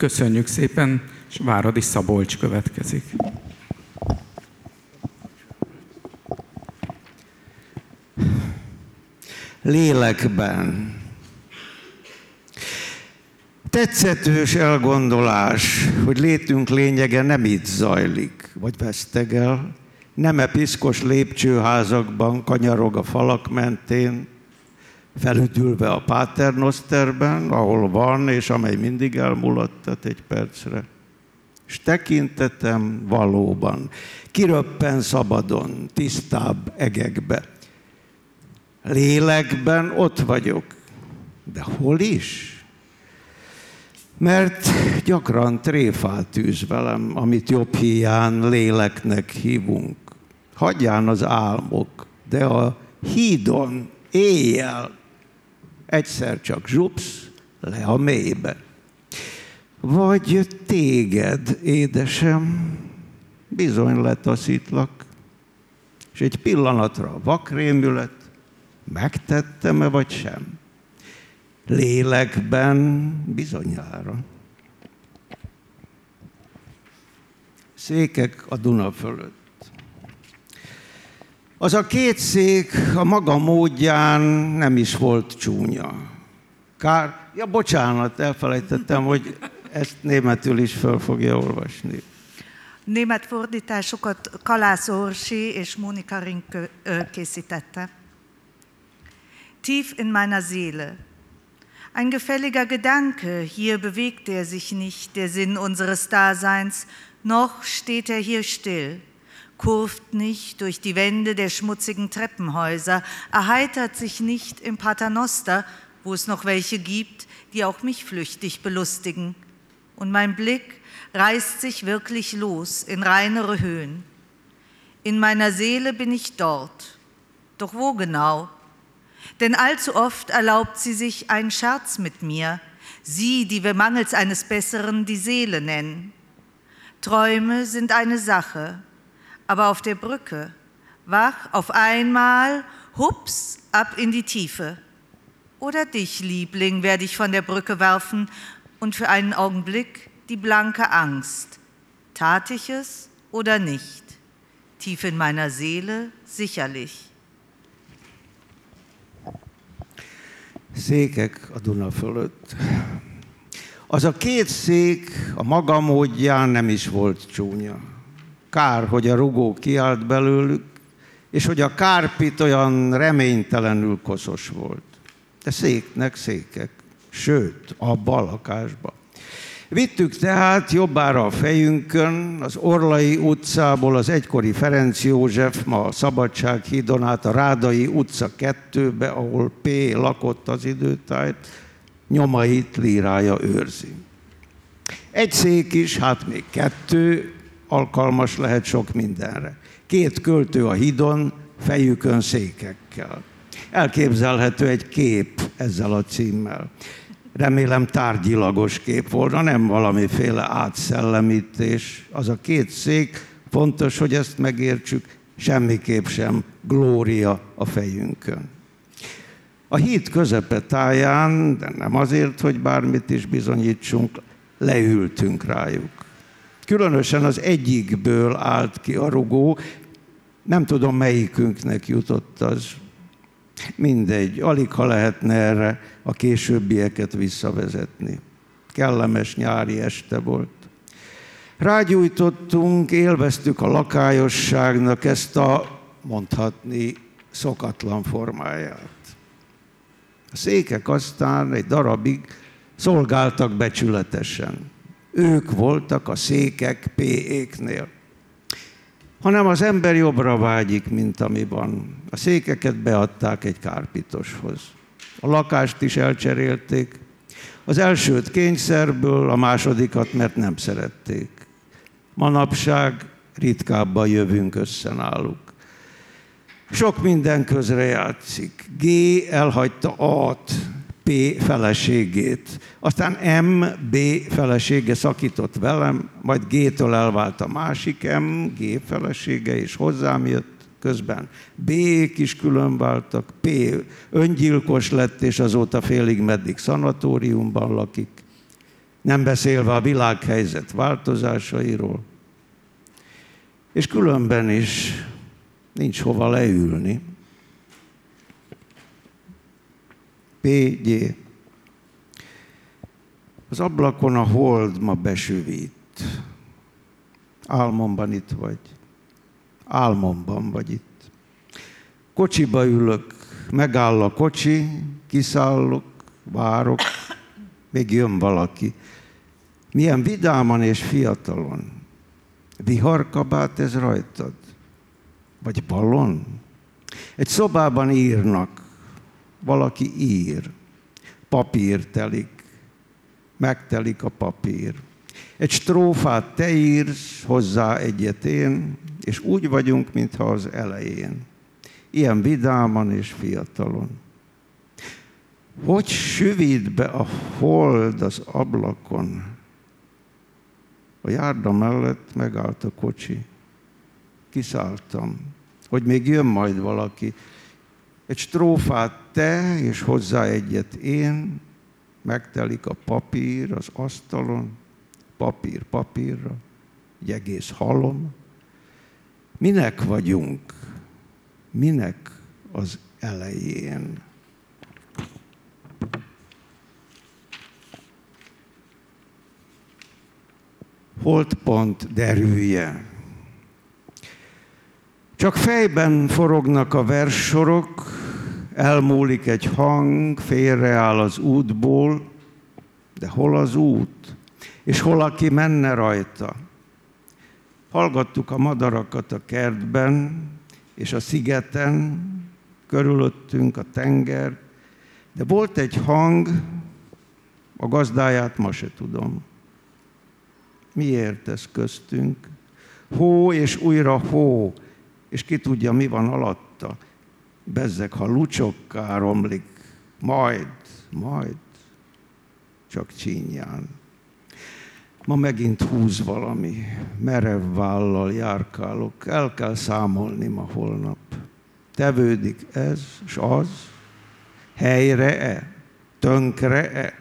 Speaker 3: Köszönjük szépen, és Váradi Szabolcs következik.
Speaker 11: Lélekben. Tetszetős elgondolás, hogy létünk lényege nem itt zajlik, vagy vesztegel, nem-e piszkos lépcsőházakban kanyarog a falak mentén, felüdülve a páternoszterben, ahol van és amely mindig elmulat, elragadtat egy percre, és tekintetem valóban kiröppen szabadon, tisztább egekbe. Lélekben ott vagyok, de hol is? Mert gyakran tréfát tűz velem, amit jobb hiány léleknek hívunk. Hagyján az álmok, de a hídon éjjel egyszer csak zsupsz le a mélybe vagy téged, édesem, bizony letaszítlak. És egy pillanatra vakrémület, megtettem-e vagy sem. Lélekben bizonyára. Székek a Duna fölött. Az a két szék a maga módján nem is volt csúnya. Kár, ja bocsánat, elfelejtettem, hogy ezt németül is föl fogja olvasni.
Speaker 8: Német fordításokat Kalász Orsi és Monika Rinke készítette. Tief in meiner Seele. Ein gefälliger Gedanke, hier bewegt er sich nicht, der Sinn unseres Daseins, noch steht er hier still, kurft nicht durch die Wände der schmutzigen Treppenhäuser, erheitert sich nicht im Paternoster, wo es noch welche gibt, die auch mich flüchtig belustigen. Und mein Blick reißt sich wirklich los in reinere Höhen. In meiner Seele bin ich dort. Doch wo genau? Denn allzu oft erlaubt sie sich einen Scherz mit mir, sie, die wir mangels eines Besseren die Seele nennen. Träume sind eine Sache, aber auf der Brücke, wach auf einmal, hups, ab in die Tiefe. Oder dich, Liebling, werde ich von der Brücke werfen und für einen Augenblick die blanke Angst. Tat ich es oder nicht? Tief in meiner Seele sicherlich.
Speaker 11: Székek a Duna fölött. Az a két szék a maga módján nem is volt csúnya. Kár, hogy a rugó kiállt belőlük, és hogy a kárpit olyan reménytelenül koszos volt. De széknek székek, sőt, abba a lakásba. Vittük tehát jobbára a fejünkön, az Orlai utcából az egykori Ferenc József, ma a Szabadság hídon át a Rádai utca kettőbe, ahol P. lakott az időtájt, nyomait lírája őrzi. Egy szék is, hát még kettő, alkalmas lehet sok mindenre. Két költő a hidon, fejükön székekkel. Elképzelhető egy kép ezzel a címmel. Remélem tárgyilagos kép volna, nem valamiféle átszellemítés. Az a két szék, fontos, hogy ezt megértsük, semmiképp sem glória a fejünkön. A híd közepe táján, de nem azért, hogy bármit is bizonyítsunk, leültünk rájuk. Különösen az egyikből állt ki a rugó, nem tudom melyikünknek jutott az. Mindegy, alig ha lehetne erre a későbbieket visszavezetni. Kellemes nyári este volt. Rágyújtottunk, élveztük a lakályosságnak ezt a, mondhatni, szokatlan formáját. A székek aztán egy darabig szolgáltak becsületesen. Ők voltak a székek P-éknél. Hanem az ember jobbra vágyik, mint ami van. A székeket beadták egy kárpitoshoz. A lakást is elcserélték. Az elsőt kényszerből, a másodikat, mert nem szerették. Manapság ritkábban jövünk össze náluk. Sok minden közre játszik. G elhagyta A-t, P feleségét. Aztán M, B felesége szakított velem, majd G-től elvált a másik M, G felesége, és hozzám jött közben. b is különváltak, P öngyilkos lett, és azóta félig meddig szanatóriumban lakik. Nem beszélve a világhelyzet változásairól. És különben is nincs hova leülni. PG. Az ablakon a hold ma besüvít. Álmomban itt vagy. Álmomban vagy itt. Kocsiba ülök, megáll a kocsi, kiszállok, várok, még jön valaki. Milyen vidáman és fiatalon. Viharkabát ez rajtad? Vagy ballon? Egy szobában írnak, valaki ír, papír telik, megtelik a papír. Egy strófát te írsz, hozzá egyet én, és úgy vagyunk, mintha az elején. Ilyen vidáman és fiatalon. Hogy süvít be a hold az ablakon? A járda mellett megállt a kocsi. Kiszálltam, hogy még jön majd valaki. Egy strófát te, és hozzá egyet én, megtelik a papír az asztalon, papír papírra, egy egész halom. Minek vagyunk? Minek az elején? Holdpont derülje. Csak fejben forognak a verssorok, elmúlik egy hang, félreáll az útból, de hol az út? És hol aki menne rajta? Hallgattuk a madarakat a kertben, és a szigeten, körülöttünk a tenger, de volt egy hang, a gazdáját ma se tudom. Miért ez köztünk? Hó és újra hó, és ki tudja, mi van alatta. Bezzek, ha lucsokká romlik, majd, majd, csak csínyán. Ma megint húz valami, merev vállal járkálok, el kell számolni ma holnap. Tevődik ez, s az, helyre-e, tönkre-e.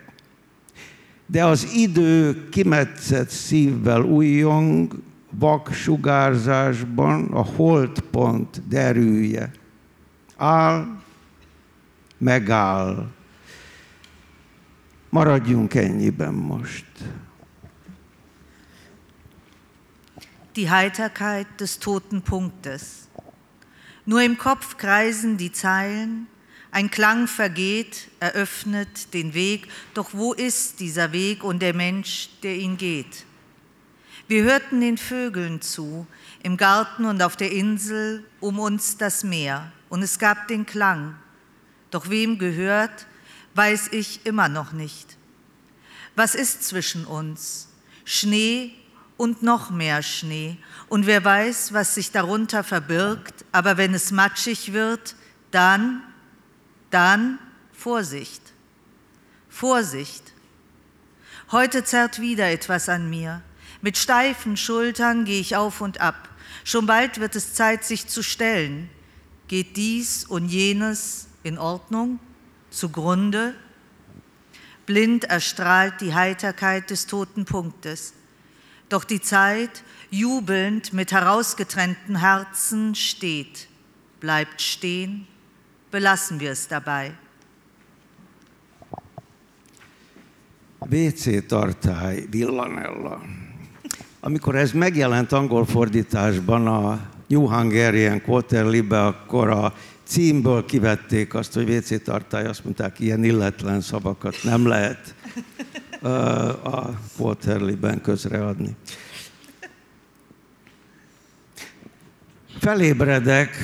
Speaker 11: De az idő kimetszett szívvel újjong, vak sugárzásban a holdpont derülje. Áll, megáll. Maradjunk ennyiben most.
Speaker 8: Die Heiterkeit des toten Punktes. Nur im Kopf kreisen die Zeilen, ein Klang vergeht, eröffnet den Weg, doch wo ist dieser Weg und der Mensch, der ihn geht? Wir hörten den Vögeln zu, im Garten und auf der Insel, um uns das Meer, und es gab den Klang. Doch wem gehört, weiß ich immer noch nicht. Was ist zwischen uns? Schnee und noch mehr Schnee. Und wer weiß, was sich darunter verbirgt, aber wenn es matschig wird, dann, dann Vorsicht. Vorsicht. Heute zerrt wieder etwas an mir. Mit steifen Schultern gehe ich auf und ab. Schon bald wird es Zeit, sich zu stellen. Geht dies und jenes in Ordnung? Zugrunde? Blind erstrahlt die Heiterkeit des toten Punktes. Doch die Zeit, jubelnd mit herausgetrennten Herzen, steht, bleibt stehen, belassen wir es dabei.
Speaker 11: WC tartály Villanella. Amikor ez megjelent angol fordításban a New Hungarian Quarterly-be, akkor a címből kivették azt, hogy WC tartály, azt mondták, ilyen illetlen szavakat nem lehet a Quarterly-ben közreadni. Felébredek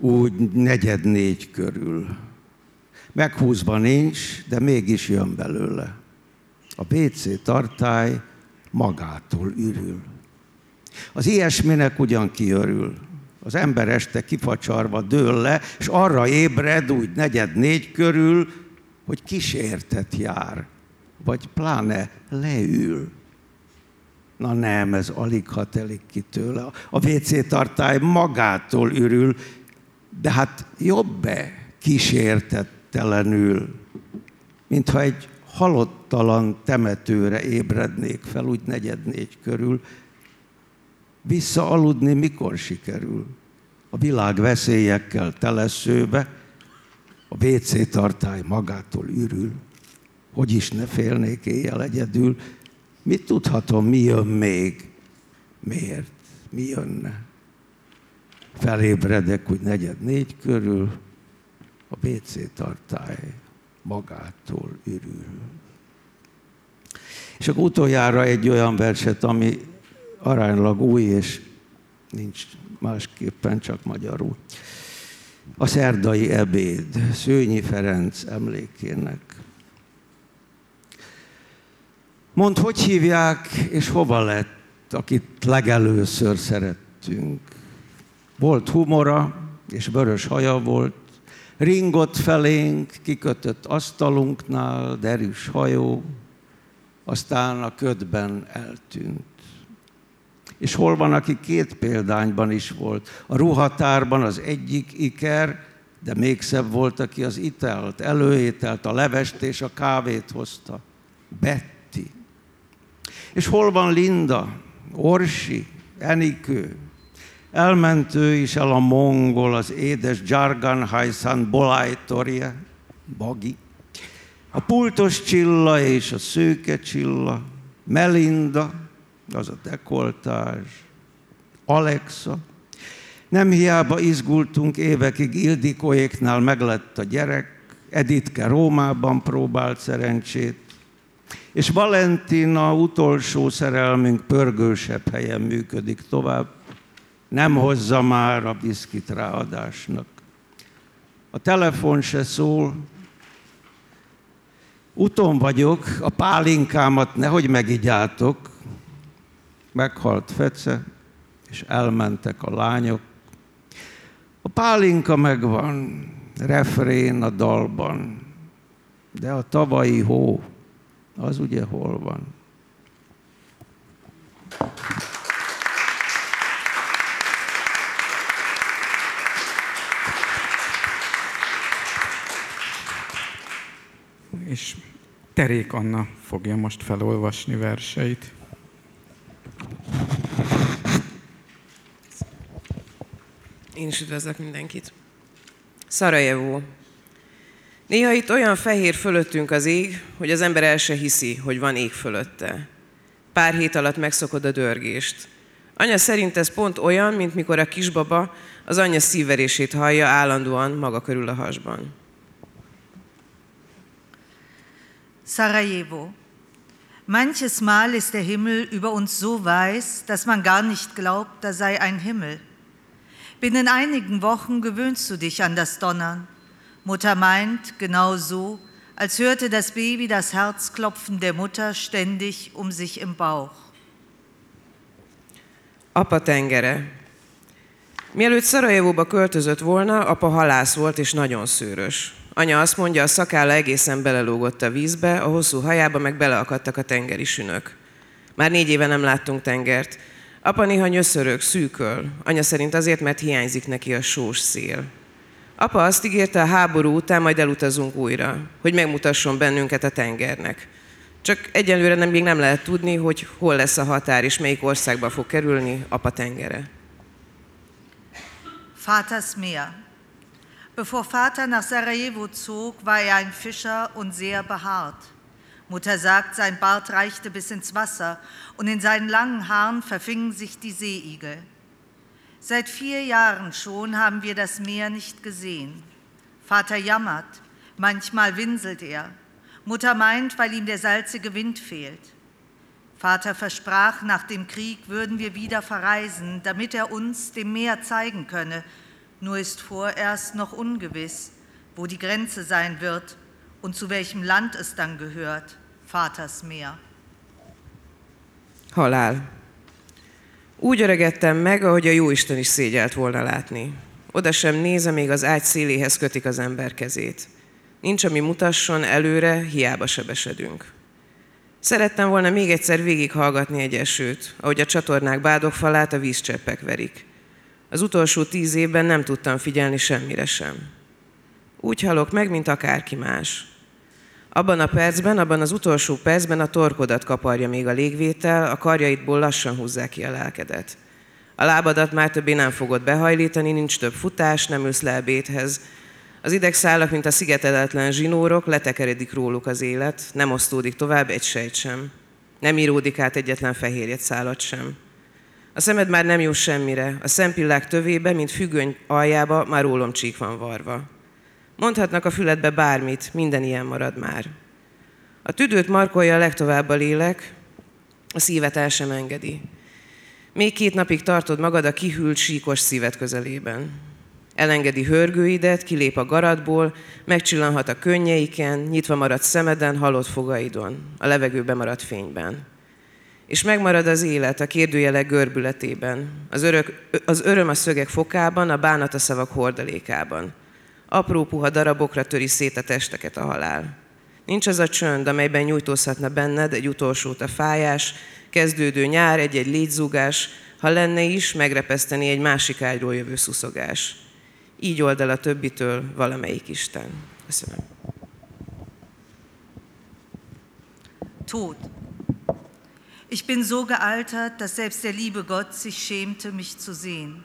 Speaker 11: úgy negyed négy körül. Meghúzva nincs, de mégis jön belőle. A WC tartály magától ürül. Az ilyesminek ugyan kiörül. Az ember este kifacsarva dől le, és arra ébred úgy negyed négy körül, hogy kísértet jár, vagy pláne leül. Na nem, ez alig ha telik ki tőle. A WC tartály magától ürül, de hát jobb-e kísértettelenül, mintha egy halottalan temetőre ébrednék fel, úgy negyed négy körül. Visszaaludni mikor sikerül? A világ veszélyekkel teleszőbe, a WC tartály magától ürül. Hogy is ne félnék éjjel egyedül, mit tudhatom, mi jön még? Miért? Mi jönne? Felébredek úgy negyed négy körül, a WC tartály magától ürül. És akkor utoljára egy olyan verset, ami aránylag új, és nincs másképpen, csak magyarul. A szerdai ebéd, Szőnyi Ferenc emlékének. Mondd, hogy hívják, és hova lett, akit legelőször szerettünk. Volt humora, és vörös haja volt, ringott felénk, kikötött asztalunknál, derűs hajó, aztán a ködben eltűnt. És hol van, aki két példányban is volt. A ruhatárban az egyik iker, de még szebb volt, aki az itelt, előételt, a levest és a kávét hozta. Betty. És hol van Linda, Orsi, Enikő? Elment ő is el a mongol, az édes Jargan Hajszán Bolajtorje, Bagi. A pultos Csilla és a szőke Csilla, Melinda, az a dekoltás, Alexa. Nem hiába izgultunk évekig Ildikóéknál meglett a gyerek, Editke Rómában próbált szerencsét, és Valentina utolsó szerelmünk pörgősebb helyen működik tovább, nem hozza már a biszkit ráadásnak. A telefon se szól, Uton vagyok, a pálinkámat nehogy megigyátok. Meghalt Fece, és elmentek a lányok. A pálinka megvan, refrén a dalban, de a tavalyi hó, az ugye hol van?
Speaker 3: És Terék Anna fogja most felolvasni verseit.
Speaker 12: Én is üdvözlök mindenkit. Szarajevó. Néha itt olyan fehér fölöttünk az ég, hogy az ember el se hiszi, hogy van ég fölötte. Pár hét alatt megszokod a dörgést. Anya szerint ez pont olyan, mint mikor a kisbaba az anyja szívverését hallja állandóan maga körül a hasban.
Speaker 8: Sarajevo. Manches Mal ist der Himmel über uns so weiß, dass man gar nicht glaubt, da sei ein Himmel. Binnen einigen Wochen gewöhnst du dich an das Donnern. Mutter meint genau so, als hörte das Baby das Herzklopfen der Mutter ständig um sich im Bauch.
Speaker 12: Apa tengere. Mielőtt Szarajevóba költözött volna, apa halász volt és nagyon szőrös. Anya azt mondja, a szakálla egészen belelógott a vízbe, a hosszú hajába meg beleakadtak a tengeri sünök. Már négy éve nem láttunk tengert. Apa néha nyöszörög, szűköl. Anya szerint azért, mert hiányzik neki a sós szél. Apa azt ígérte, a háború után majd elutazunk újra, hogy megmutasson bennünket a tengernek. Csak egyelőre nem, még nem lehet tudni, hogy hol lesz a határ és melyik országba fog kerülni apa tengere.
Speaker 8: Vaters Meer. Bevor Vater nach Sarajevo zog, war er ein Fischer und sehr behaart. Mutter sagt, sein Bart reichte bis ins Wasser und in seinen langen Haaren verfingen sich die Seeigel. Seit vier Jahren schon haben wir das Meer nicht gesehen. Vater jammert, manchmal winselt er. Mutter meint, weil ihm der salzige Wind fehlt. Vater versprach, nach dem Krieg würden wir wieder verreisen, damit er uns dem Meer zeigen könne. Nur ist vorerst noch ungewiss, wo die Grenze sein wird und zu welchem Land es dann gehört, Vaters Meer.
Speaker 12: Halál. Úgy öregedtem meg, ahogy a Jóisten is szégyelt volna látni. Oda sem néz, még az ágy széléhez kötik az ember kezét. Nincs, ami mutasson előre, hiába sebesedünk. Szerettem volna még egyszer végighallgatni egy esőt, ahogy a csatornák bádogfalát a vízcseppek verik. Az utolsó tíz évben nem tudtam figyelni semmire sem. Úgy halok meg, mint akárki más. Abban a percben, abban az utolsó percben a torkodat kaparja még a légvétel, a karjaidból lassan húzzák ki a lelkedet. A lábadat már többé nem fogod behajlítani, nincs több futás, nem ülsz le ebédhez. Az idegszálak, mint a szigeteletlen zsinórok, letekeredik róluk az élet, nem osztódik tovább egy sejt sem. Nem íródik át egyetlen fehérjet szállat sem. A szemed már nem jó semmire, a szempillák tövébe, mint függöny aljába már rólomcsík van varva. Mondhatnak a füledbe bármit, minden ilyen marad már. A tüdőt markolja a legtovább a lélek, a szívet el sem engedi. Még két napig tartod magad a kihűlt, síkos szívet közelében. Elengedi hörgőidet, kilép a garatból, megcsillanhat a könnyeiken, nyitva marad szemeden, halott fogaidon, a levegőbe marad fényben. És megmarad az élet a kérdőjelek görbületében, az, örök, az öröm a szögek fokában, a bánat a szavak hordalékában. Apró puha darabokra töri szét a testeket a halál. Nincs az a csönd, amelyben nyújtózhatna benned egy utolsót a fájás, kezdődő nyár, egy-egy légyzúgás, ha lenne is, megrepeszteni egy másik ágyról jövő szuszogás. Így old el a többitől valamelyik Isten. Köszönöm.
Speaker 8: Tod. Ich bin so gealtert, dass selbst der liebe Gott sich schämte, mich zu sehen.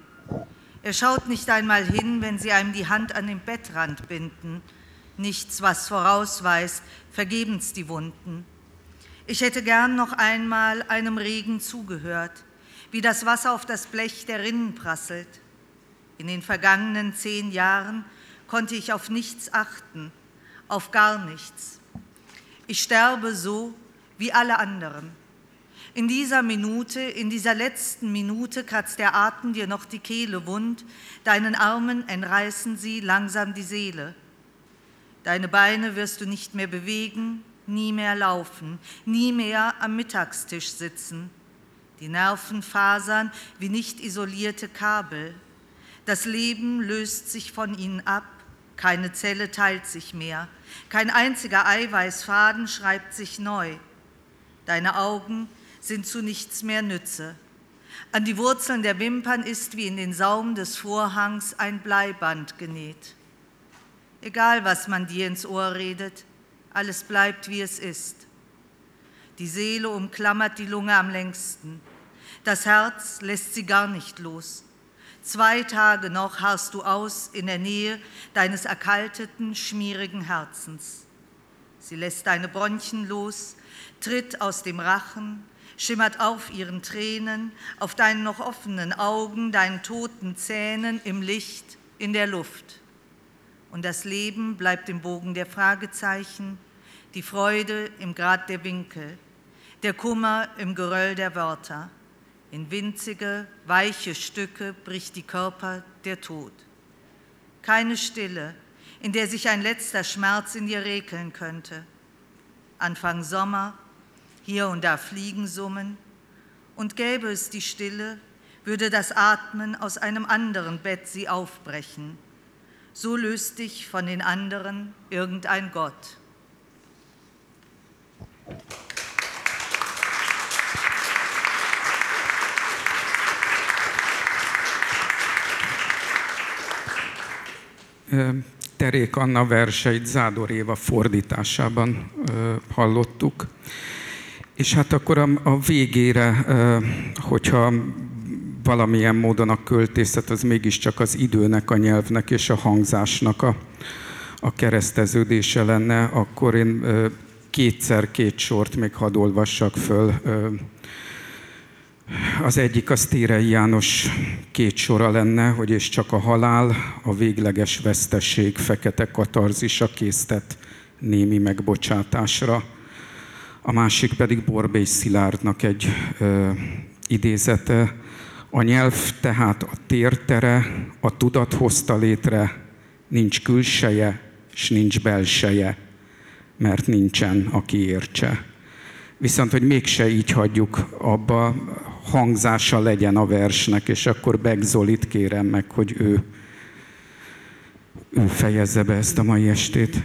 Speaker 8: Er schaut nicht einmal hin, wenn sie einem die Hand an den Bettrand binden. Nichts, was vorausweist, vergebens die Wunden. Ich hätte gern noch einmal einem Regen zugehört, wie das Wasser auf das Blech der Rinnen prasselt. In den vergangenen zehn Jahren konnte ich auf nichts achten, auf gar nichts. Ich sterbe so wie alle anderen. In dieser Minute, in dieser letzten Minute kratzt der Atem dir noch die Kehle wund, deinen Armen entreißen sie langsam die Seele. Deine Beine wirst du nicht mehr bewegen, nie mehr laufen, nie mehr am Mittagstisch sitzen. Die Nervenfasern wie nicht isolierte Kabel. Das Leben löst sich von ihnen ab, keine Zelle teilt sich mehr, kein einziger Eiweißfaden schreibt sich neu. Deine Augen sind zu nichts mehr Nütze. An die Wurzeln der Wimpern ist wie in den Saum des Vorhangs ein Bleiband genäht. Egal, was man dir ins Ohr redet, alles bleibt, wie es ist. Die Seele umklammert die Lunge am längsten. Das Herz lässt sie gar nicht los. Zwei Tage noch harrst du aus in der Nähe deines erkalteten, schmierigen Herzens. Sie lässt deine Bronchien los, tritt aus dem Rachen, schimmert auf ihren Tränen, auf deinen noch offenen Augen, deinen toten Zähnen, im Licht, in der Luft. Und das Leben bleibt im Bogen der Fragezeichen, die Freude im Grad der Winkel, der Kummer im Geröll der Wörter. In winzige, weiche Stücke bricht die Körper der Tod. Keine Stille, in der sich ein letzter Schmerz in dir rekeln könnte. Anfang Sommer, hier und da Fliegen summen, und gäbe es die Stille, würde das Atmen aus einem anderen Bett sie aufbrechen. So löst dich von den anderen irgendein Gott.
Speaker 3: Terék Anna verseit Zádor Éva fordításában hallottuk. És hát akkor a, a végére, hogyha valamilyen módon a költészet az mégiscsak az időnek, a nyelvnek és a hangzásnak a, a kereszteződése lenne, akkor én kétszer két sort még hadd olvassak föl. Az egyik az Térei János két sora lenne, hogy és csak a halál, a végleges vesztesség, fekete katarzisa késztet némi megbocsátásra. A másik pedig Borbély Szilárdnak egy ö, idézete. A nyelv tehát a tértere, a tudat hozta létre, nincs külseje, és nincs belseje, mert nincsen, aki értse. Viszont, hogy mégse így hagyjuk abba, hangzása legyen a versnek, és akkor Begzolit kérem meg, hogy ő, ő fejezze be ezt a mai estét.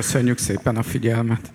Speaker 3: Köszönjük szépen a figyelmet!